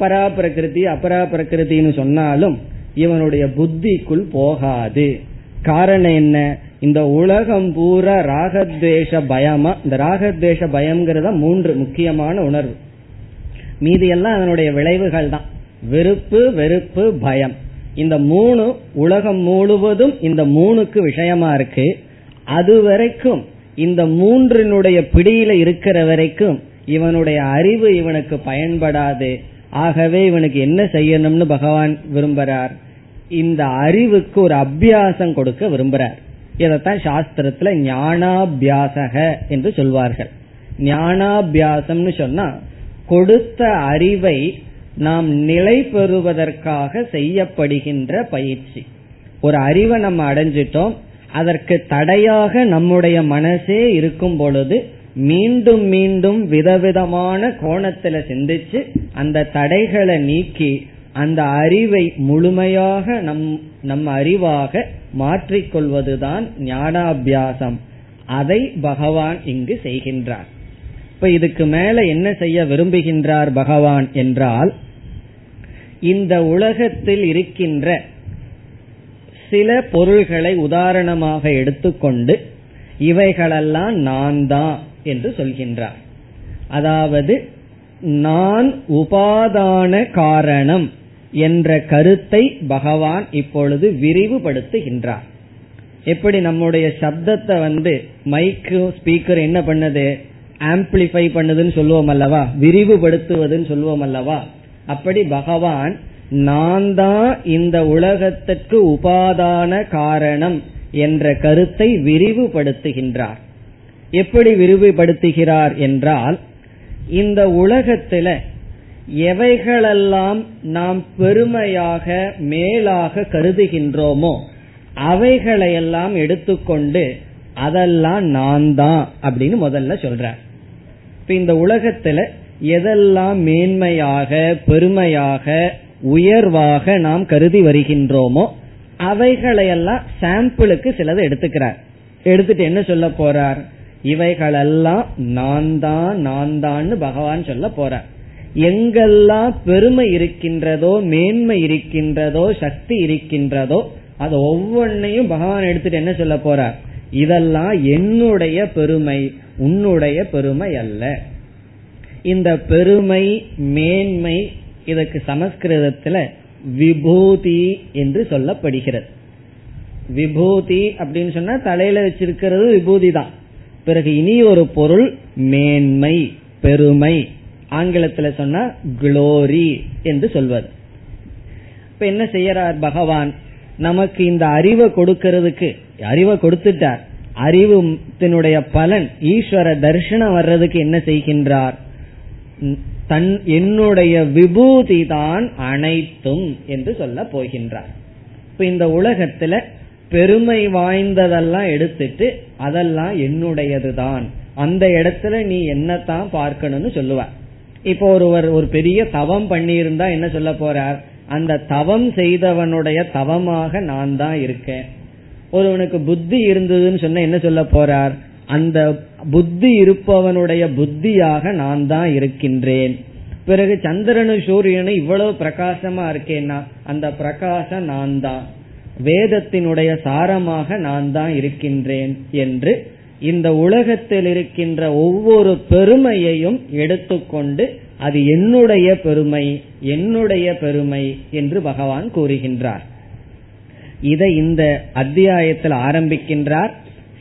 Speaker 1: பராபிரகிருதி அபராபிரகிருத்தின்னு சொன்னாலும் இவனுடைய புத்திக்குள் போகாது. காரணம் என்ன? இந்த உலகம் பூரா ராகத்வேஷ பயமா? இந்த ராகத்வேஷ பயம்ங்கிறத மூன்று முக்கியமான உணர்வு. மீதி எல்லாம் அதனுடைய விளைவுகள் தான் வெறுப்பு வெறுப்பு பயம். இந்த மூணு உலகம் முழுவதும் இந்த மூணுக்கு விஷயமா இருக்கு. அது வரைக்கும் இந்த மூன்றினுடைய பிடியில இருக்கிற வரைக்கும் இவனுடைய அறிவு இவனுக்கு பயன்படாது. ஆகவே இவனுக்கு என்ன செய்யணும்னு பகவான் விரும்புறார். இந்த அறிவுக்கு ஒரு அபியாசம் கொடுக்க விரும்புறார். இதைத்தான் சாஸ்திரத்துல ஞானாபியாசக என்று சொல்வார்கள். ஞானாபியாசம்னு சொன்னா கொடுத்த அறிவை நாம் நிலை பெறுவதற்காக செய்யப்படுகின்ற பயிற்சி. ஒரு அறிவை நம்ம அடைஞ்சிட்டோம் அதற்கு தடையாக நம்முடைய மனசே இருக்கும் பொழுது மீண்டும் மீண்டும் விதவிதமான கோணத்துல சிந்திச்சு அந்த தடைகளை நீக்கி அந்த அறிவை முழுமையாக நம் நம் அறிவாக மாற்றிக்கொள்வதுதான் ஞானாபியாசம். அதை பகவான் இங்கு செய்கின்றார். இப்ப இதுக்கு மேல என்ன செய்ய விரும்புகின்றார் பகவான் என்றால் இந்த உலகத்தில் இருக்கின்ற சில பொருள்களை உதாரணமாக எடுத்துக்கொண்டு இவைகளெல்லாம் நான் தான் என்று சொல்கின்றார். அதாவது நான் உபாதான காரணம் என்ற கருத்தை பகவான் இப்பொழுது விரிவுபடுத்துகின்றார். எப்படி நம்முடைய சப்தத்தை வந்து மைக்கு ஸ்பீக்கர் என்ன பண்ணுது? ஆம்பிளிஃபை பண்ணுதுன்னு சொல்லுவோம் அல்லவா? விரிவுபடுத்துவதுன்னு சொல்லுவோம் அல்லவா? அப்படி பகவான் நான் தான் இந்த உலகத்திற்கு உபாதான காரணம் என்ற கருத்தை விரிவுபடுத்துகின்றார். எப்படி விரிவுபடுத்துகிறார் என்றால் இந்த உலகத்துல எவைகளெல்லாம் நாம் பெருமையாக மேலாக கருதுகின்றோமோ அவைகளையெல்லாம் எடுத்துக்கொண்டு அதெல்லாம் நான் தான் அப்படின்னு முதல்ல சொல்ற இப்ப இந்த உலகத்துல எதெல்லாம் மேன்மையாக பெருமையாக உயர்வாக நாம் கருதி வருகின்றோமோ அவைகளையெல்லாம் சாம்பிளுக்கு சிலதை எடுத்துக்கிறார். எடுத்துட்டு என்ன சொல்ல போறார்? இவைகளெல்லாம் நான் தான் நான் தான்னு பகவான் சொல்ல போறார். எங்கெல்லாம் பெருமை இருக்கின்றதோ மேன்மை இருக்கின்றதோ சக்தி இருக்கின்றதோ அது ஒவ்வொன்னையும் பகவான் எடுத்துட்டு என்ன சொல்ல போறார்? இதெல்லாம் என்னுடைய பெருமை உன்னுடைய பெருமை அல்ல. இந்த பெருமை மேன்மை இதற்கு சமஸ்கிருதத்துல விபூதி என்று சொல்லப்படுகிறது. விபூதி அப்படின்னு சொன்னா தலையில வச்சிருக்கிறது விபூதி தான். பிறகு இனி ஒரு பொருள் மேன்மை பெருமை. ஆங்கிலத்துல சொன்னா குளோரி என்று சொல்வது. இப்ப என்ன செய்யறார் பகவான்? நமக்கு இந்த அறிவை கொடுக்கறதுக்கு அறிவை கொடுத்துட்டார். அறிவுத்தினுடைய பலன் ஈஸ்வர தரிசனம் வர்றதுக்கு என்ன செய்கின்றார்? தன் என்னுடைய விபூதி தான் அனைத்தும் என்று சொல்ல போகின்றார். இப்ப இந்த உலகத்துல பெருமை வாய்ந்ததெல்லாம் எடுத்துட்டு அதெல்லாம் என்னுடையதுதான். அந்த இடத்துல நீ என்னத்தான் பார்க்கணும்னு சொல்லுவார் இப்போ ஒருவர் ஒரு பெரிய தவம் பண்ணியிருந்தா என்ன சொல்ல போறார்? அந்த தவம் செய்தவனுடைய தவமாக நான் தான் இருக்கேன். ஒருவனுக்கு புத்தி இருந்ததுன்னு சொன்ன என்ன சொல்ல போறார்? அந்த புத்தி இருப்பவனுடைய புத்தியாக நான் தான் இருக்கின்றேன். பிறகு சந்திரனு சூரியனு இவ்வளவு பிரகாசமா இருக்கேன்னா அந்த பிரகாசம் நான் தான். வேதத்தினுடைய சாரமாக நான் தான் இருக்கின்றேன் என்று இந்த உலகத்தில் இருக்கின்ற ஒவ்வொரு பெருமையையும் எடுத்துக்கொண்டு அது என்னுடைய பெருமை என்னுடைய பெருமை என்று பகவான் கூறுகின்றார். இதை இந்த அத்தியாயத்தில் ஆரம்பிக்கின்றார்.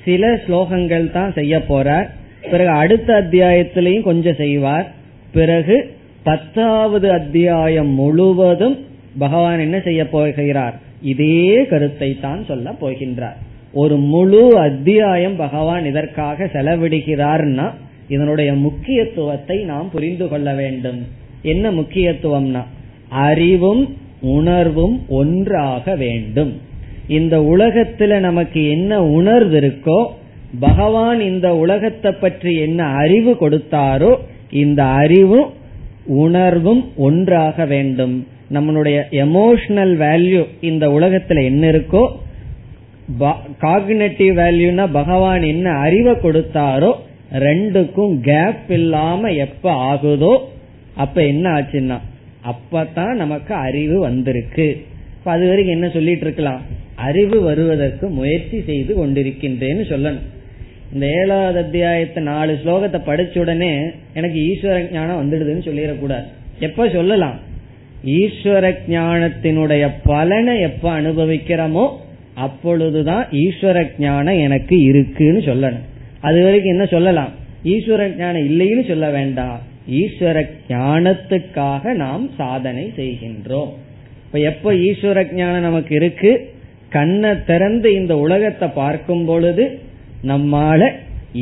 Speaker 1: சில ஸ்லோகங்கள் தான் செய்ய போறார். பிறகு அடுத்த அத்தியாயத்திலையும் கொஞ்சம் செய்வார். பிறகு பத்தாவது அத்தியாயம் முழுவதும் பகவான் என்ன செய்ய போகிறார்? இதே கருத்தை தான் சொல்ல போகின்றார். ஒரு முழு அத்தியாயம் பகவான் இதற்காக செலவிடுகிறார்னா இதனுடைய முக்கியத்துவத்தை நாம் புரிந்து கொள்ள வேண்டும். என்ன முக்கியத்துவம்னா அறிவும் உணர்வும் ஒன்றாக வேண்டும். இந்த உலகத்துல நமக்கு என்ன உணர்வு இருக்கோ பகவான் இந்த உலகத்தை பற்றி என்ன அறிவு கொடுத்தாரோ இந்த அறிவும் உணர்வும் ஒன்றாக வேண்டும். நம்மளுடைய எமோஷனல் வேல்யூ இந்த உலகத்துல என்ன இருக்கோ காக்னேட்டிவ் வேல்யூனா பகவான் என்ன அறிவை கொடுத்தாரோ ரெண்டுக்கும் கேப் இல்லாம எப்ப ஆகுதோ அப்ப என்ன ஆச்சுன்னா அப்பதான் நமக்கு அறிவு வந்திருக்கு. அது வரைக்கும் என்ன சொல்லிட்டு இருக்கலாம்? அறிவு வருவதற்கு முயற்சி செய்து கொண்டிருக்கின்றேன்னு சொல்லணும். இந்த ஏழாவது அத்தியாயத்தை நாலு ஸ்லோகத்தை படிச்ச உடனே எனக்கு ஈஸ்வர ஞானம் வந்துடுதுன்னு சொல்லிடக்கூடாது. எப்ப சொல்லலாம்? ஈஸ்வர ஞானத்தினுடைய பலனை எப்ப அனுபவிக்கிறோமோ அப்பொழுதுதான் ஈஸ்வர ஞானம் எனக்கு இருக்குன்னு சொல்லணும். அது வரைக்கும் என்ன சொல்லலாம்? ஈஸ்வர ஞானம் இல்லைன்னு சொல்ல வேண்டாம். ஈஸ்வர ஞானத்துக்காக நாம் சாதனை செய்கின்றோம். இப்ப எப்ப ஈஸ்வர ஞானம் நமக்கு இருக்கு? கண்ணை திறந்து இந்த உலகத்தை பார்க்கும் பொழுது நம்மால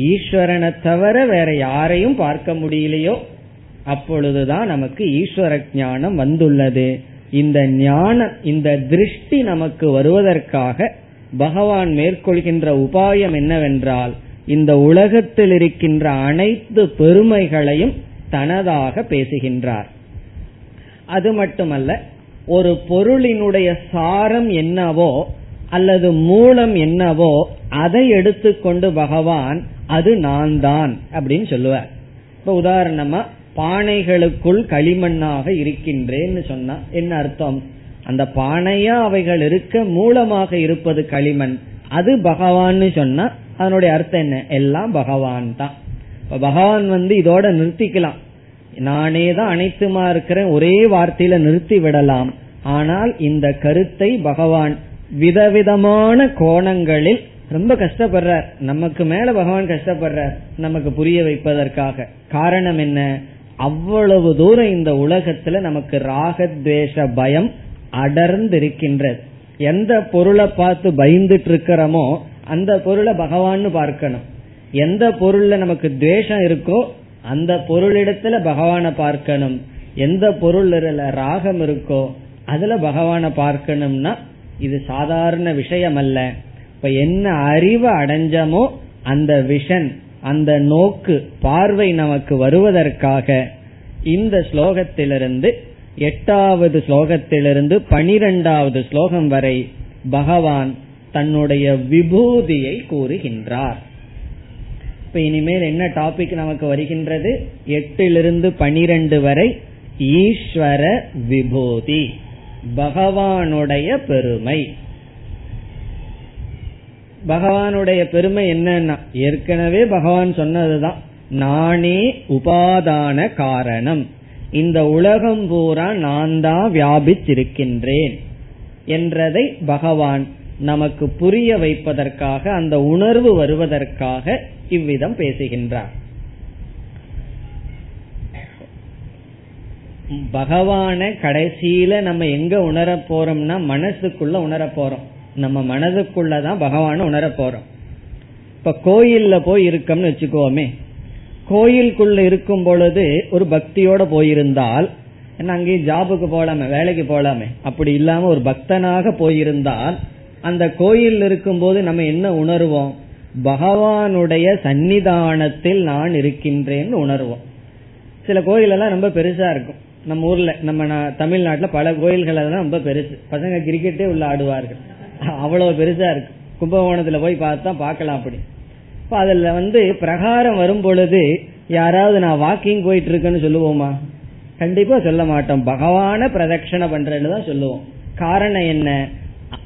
Speaker 1: ஈஸ்வரனை தவிர வேற யாரையும் பார்க்க முடியலையோ? அப்பொழுதுதான் நமக்கு ஈஸ்வர ஞானம் வந்துள்ளது. இந்த ஞானம் இந்த திருஷ்டி நமக்கு வருவதற்காக பகவான் மேற்கொள்கின்ற உபாயம் என்னவென்றால் இந்த உலகத்தில் இருக்கின்ற அனைத்து பெருமைகளையும் தனதாக பேசுகின்றார். அது மட்டுமல்ல ஒரு பொருளினுடைய சாரம் என்னவோ அல்லது மூலம் என்னவோ அதை எடுத்துக்கொண்டு பகவான் அது நான் தான் அப்படின்னு சொல்லுவார். இப்ப உதாரணமா பானைகளுக்குள் களிமண்ணாக இருக்கின்றேன்னு சொன்னா என்ன அர்த்தம்? அந்த பானையா அவைகள் இருக்க மூலமாக இருப்பது களிமண். அது பகவான்னு சொன்னா அதனுடைய அர்த்தம் என்ன? எல்லாம் பகவான் தான். பகவான் வந்து இதோட நிறுத்திக்கலாம். நானே தான் அனைத்துமா இருக்கிறேன் ஒரே வார்த்தையில நிறுத்தி விடலாம். ஆனால் இந்த கருத்தை பகவான் விதவிதமான கோணங்களில் ரொம்ப கஷ்டப்படுறார். நமக்கு மேல பகவான் கஷ்டப்படுறார். நமக்கு புரிய வைப்பதற்காக. காரணம் என்ன? அவ்வளவு தூரம் இந்த உலகத்துல நமக்கு ராகத்வேஷ பயம் அடர்ந்து இருக்கின்றது எந்த பொருளை பார்த்து பயந்துட்டு இருக்கிறோமோ அந்த பொருளை பகவான்னு பார்க்கணும். எந்த பொருள்ல நமக்கு துவேஷம் இருக்கோ அந்த பொருளிடத்துல பகவானை பார்க்கணும். எந்த பொருள் ராகம் இருக்கோ அதுல பகவானை பார்க்கணும்னா இது சாதாரண விஷயம் அல்ல இப்ப என்ன அறிவு அடைஞ்சமோ அந்த விஷன் அந்த நோக்கு பார்வை நமக்கு வருவதற்காக இந்த ஸ்லோகத்திலிருந்து எட்டாவது ஸ்லோகத்திலிருந்து பனிரெண்டாவது ஸ்லோகம் வரை பகவான் தன்னுடைய விபூதியை கூறுகின்றார். இப்ப இனிமேல் என்ன டாபிக் நமக்கு வருகின்றது? எட்டிலிருந்து பனிரெண்டு வரை ஈஸ்வர விபூதி. பகவானுடைய பெருமை. பகவானுடைய பெருமை என்னன்னா ஏற்கனவே பகவான் சொன்னதுதான். நானே உபாதான காரணம். இந்த உலகம் பூரா நான் தான் வியாபிச்சிருக்கின்றேன் என்றதை பகவான் நமக்கு புரிய வைப்பதற்காக அந்த உணர்வு வருவதற்காக இவ்விதம் பேசுகின்றார். பகவான கடைசியில நம்ம எங்க உணர போறோம்னா மனசுக்குள்ள உணர போறோம். நம்ம மனதுக்குள்ளதான் பகவான உணர போறோம். இப்ப கோயில்ல போய் இருக்கோம்னு வச்சுக்கோமே. கோயிலுக்குள்ள இருக்கும் பொழுது ஒரு பக்தியோட போயிருந்தால் அங்கேயும் ஜாபுக்கு போலாமே வேலைக்கு போலாமே அப்படி இல்லாம ஒரு பக்தனாக போயிருந்தால் அந்த கோயில் இருக்கும்போது நம்ம என்ன உணர்வோம்? பகவானுடைய சன்னிதானத்தில் நான் இருக்கின்றேன்னு உணர்வோம். சில கோயில் எல்லாம் ரொம்ப பெருசா இருக்கும். நம்ம ஊர்ல நம்ம தமிழ்நாட்டுல பல கோயில்கள் எல்லாம் ரொம்ப பெருசு. பசங்க கிரிக்கெட்டே உள்ள ஆடுவார்கள். அவ்வளவு பெருசா இருக்கு. கும்பகோணத்துல போய் பார்த்தா பார்க்கலாம் அப்படி. இப்ப அதுல வந்து பிரகாரம் வரும் பொழுது யாராவது நான் வாக்கிங் போயிட்டு இருக்கேன்னு சொல்லுவோமா? கண்டிப்பா சொல்ல மாட்டோம். பகவான பிரதட்சணை பண்றேன்னு தான் சொல்லுவோம். காரணம் என்ன?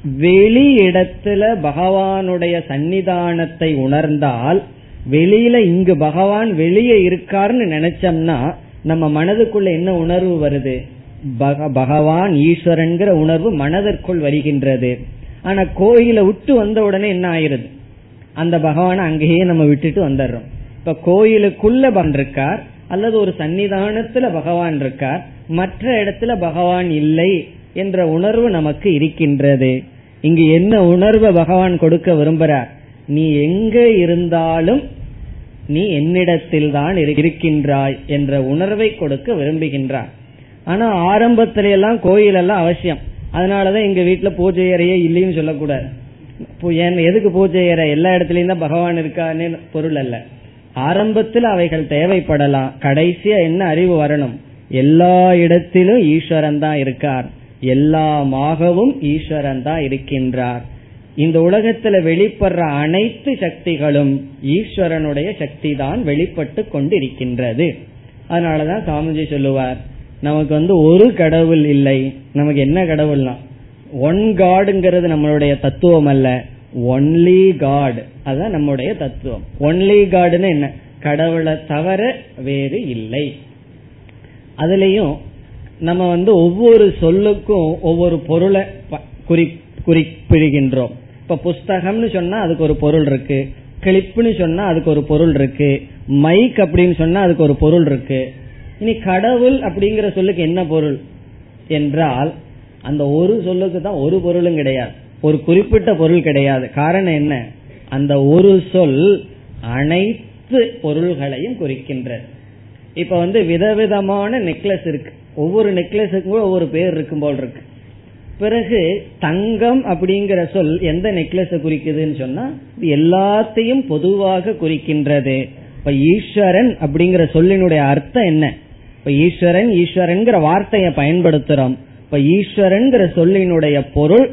Speaker 1: வெளி இடத்துல பகவானுடைய சன்னிதானத்தை உணர்ந்தால் வெளியில இங்கு பகவான் வெளியே இருக்காருன்னு நினைச்சோம்னா நம்ம மனதுக்குள்ள என்ன உணர்வு வருது? பகவான் ஈஸ்வரன்கிற உணர்வு மனதிற்குள் வருகின்றது. ஆனா கோயில விட்டு வந்த உடனே என்ன ஆயிருது? அந்த பகவானை அங்கேயே நம்ம விட்டுட்டு வந்துடுறோம். இப்ப கோயிலுக்குள்ள பகவான் இருக்கார் அல்லது ஒரு சன்னிதானத்துல பகவான் இருக்கார் மற்ற இடத்துல பகவான் இல்லை என்ற உணர்வு நமக்கு இருக்கின்றது. இங்கு என்ன உணர்வை பகவான் கொடுக்க விரும்புறார் நீ எங்க இருந்தாலும் நீ என்னிடத்தில் தான் இருக்கின்றாய் என்ற உணர்வை கொடுக்க விரும்புகின்றார். ஆனா ஆரம்பத்தில எல்லாம் கோயில் எல்லாம் அவசியம். அதனாலதான் எங்க வீட்டுல பூஜை அறையே இல்லைன்னு சொல்லக்கூடாது. எதுக்கு பூஜை அறை? எல்லா இடத்துலயும் தான் பகவான் இருக்கான்னு பொருள் அல்ல. ஆரம்பத்தில் அவைகள் தேவைப்படலாம். கடைசியா என்ன அறிவு வரணும்? எல்லா இடத்திலும் ஈஸ்வரன் தான் இருக்கார். எல்லாமாகவும் ஈஸ்வரன் தான் இருக்கின்றார். இந்த உலகத்துல வெளிப்படுற அனைத்து சக்திகளும் ஈஸ்வரனுடைய சக்தி தான் வெளிப்பட்டு கொண்டு இருக்கின்றது அதனாலதான் சாமிஜி சொல்லுவார் நமக்கு வந்து ஒரு கடவுள் இல்லை. நமக்கு என்ன கடவுள்னா ஒன் காடுங்கிறது நம்மளுடைய தத்துவம் அல்ல. ஒன்லி காட் அதுதான் நம்முடைய தத்துவம். ஒன்லி காடுன்னு என்ன? கடவுளை தவிர வேறு இல்லை. அதுலயும் நம்ம வந்து ஒவ்வொரு சொல்லுக்கும் ஒவ்வொரு பொருளை குறிப்பிடுகின்றோம். இப்ப புஸ்தகம்னு சொன்னா அதுக்கு ஒரு பொருள் இருக்கு. கிளிப்னு சொன்னா அதுக்கு ஒரு பொருள் இருக்கு. மைக் அப்படின்னு சொன்னா அதுக்கு ஒரு பொருள் இருக்கு. இனி கடவுள் அப்படிங்கிற சொல்லுக்கு என்ன பொருள்? என்றால் அந்த ஒரு சொல்லுக்கு தான் ஒரு பொருளும் கிடையாது. ஒரு குறிப்பிட்ட பொருள் கிடையாது. காரணம் என்ன? அந்த ஒரு சொல் அனைத்து பொருள்களையும் குறிக்கின்றது. இப்ப வந்து விதவிதமான நெக்லஸ் இருக்கு. ஒவ்வொரு நெக்லஸுக்கும் ஒவ்வொரு பேர் இருக்கும் போல் இருக்கு. பிறகு தங்கம் அப்படிங்கிற சொல் எந்த நெக்லஸ் குறிக்குதுன்னு சொன்னா இது எல்லாத்தையும் பொதுவாக குறிக்கின்றது. இப்ப ஈஸ்வரன் அப்படிங்கிற சொல்லினுடைய அர்த்தம் என்ன? இப்ப ஈஸ்வரன் ஈஸ்வரன்கிற வார்த்தையை பயன்படுத்துறோம். இப்ப ஈஸ்வரன்கிற சொல்லினுடைய பொருள்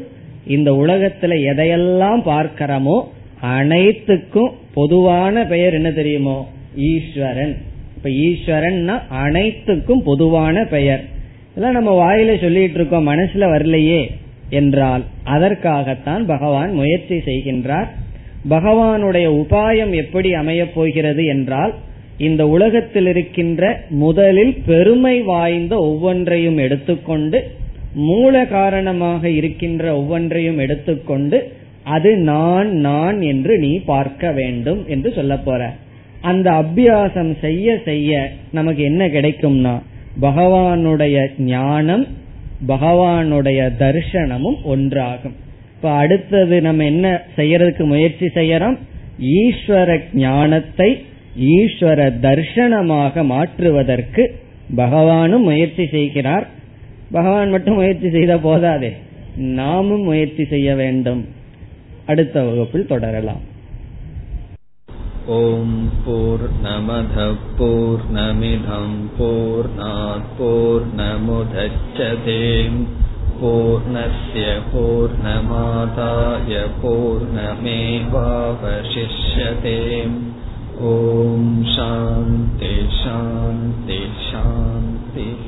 Speaker 1: இந்த உலகத்துல எதையெல்லாம் பார்க்கிறோமோ அனைத்துக்கும் பொதுவான பெயர் என்ன தெரியுமோ? ஈஸ்வரன். இப்ப ஈஸ்வரன்னா அனைத்துக்கும் பொதுவான பெயர். இதெல்லாம் நம்ம வாயில சொல்லிட்டு இருக்கோம் மனசுல வரலையே என்றால் அதற்காகத்தான் பகவான் முயற்சி செய்கின்றார். பகவானுடைய உபாயம் எப்படி அமையப் போகிறது என்றால் இந்த உலகத்தில் இருக்கின்ற முதலில் பெருமை வாய்ந்த ஒவ்வொன்றையும் எடுத்துக்கொண்டு மூல காரணமாக இருக்கின்ற ஒவ்வொன்றையும் எடுத்துக்கொண்டு அது நான் நான் என்று நீ பார்க்க வேண்டும் என்று சொல்ல போற. அந்த அபியாசம் செய்ய செய்ய நமக்கு என்ன கிடைக்கும்னா பகவானுடைய ஞானம் பகவானுடைய தர்சனமும் ஒன்றாகும். இப்ப அடுத்தது நம்ம என்ன செய்யறதுக்கு முயற்சி செய்யறோம்? ஈஸ்வர ஞானத்தை ஈஸ்வர தர்சனமாக மாற்றுவதற்கு பகவானும் முயற்சி செய்கிறார். பகவான் மட்டும் முயற்சி செய்த போதாதே. நாமும் முயற்சி செய்ய வேண்டும். அடுத்த வகுப்பில் தொடரலாம்.
Speaker 2: ॐ पूर्णमधः पूर्णमिधम् पूर्णात् पूर्णमुदच्छते पूर्णस्य पूर्णमादाय पूर्णमेवावशिष्यते ॐ शान्ति शान्ति शान्तिः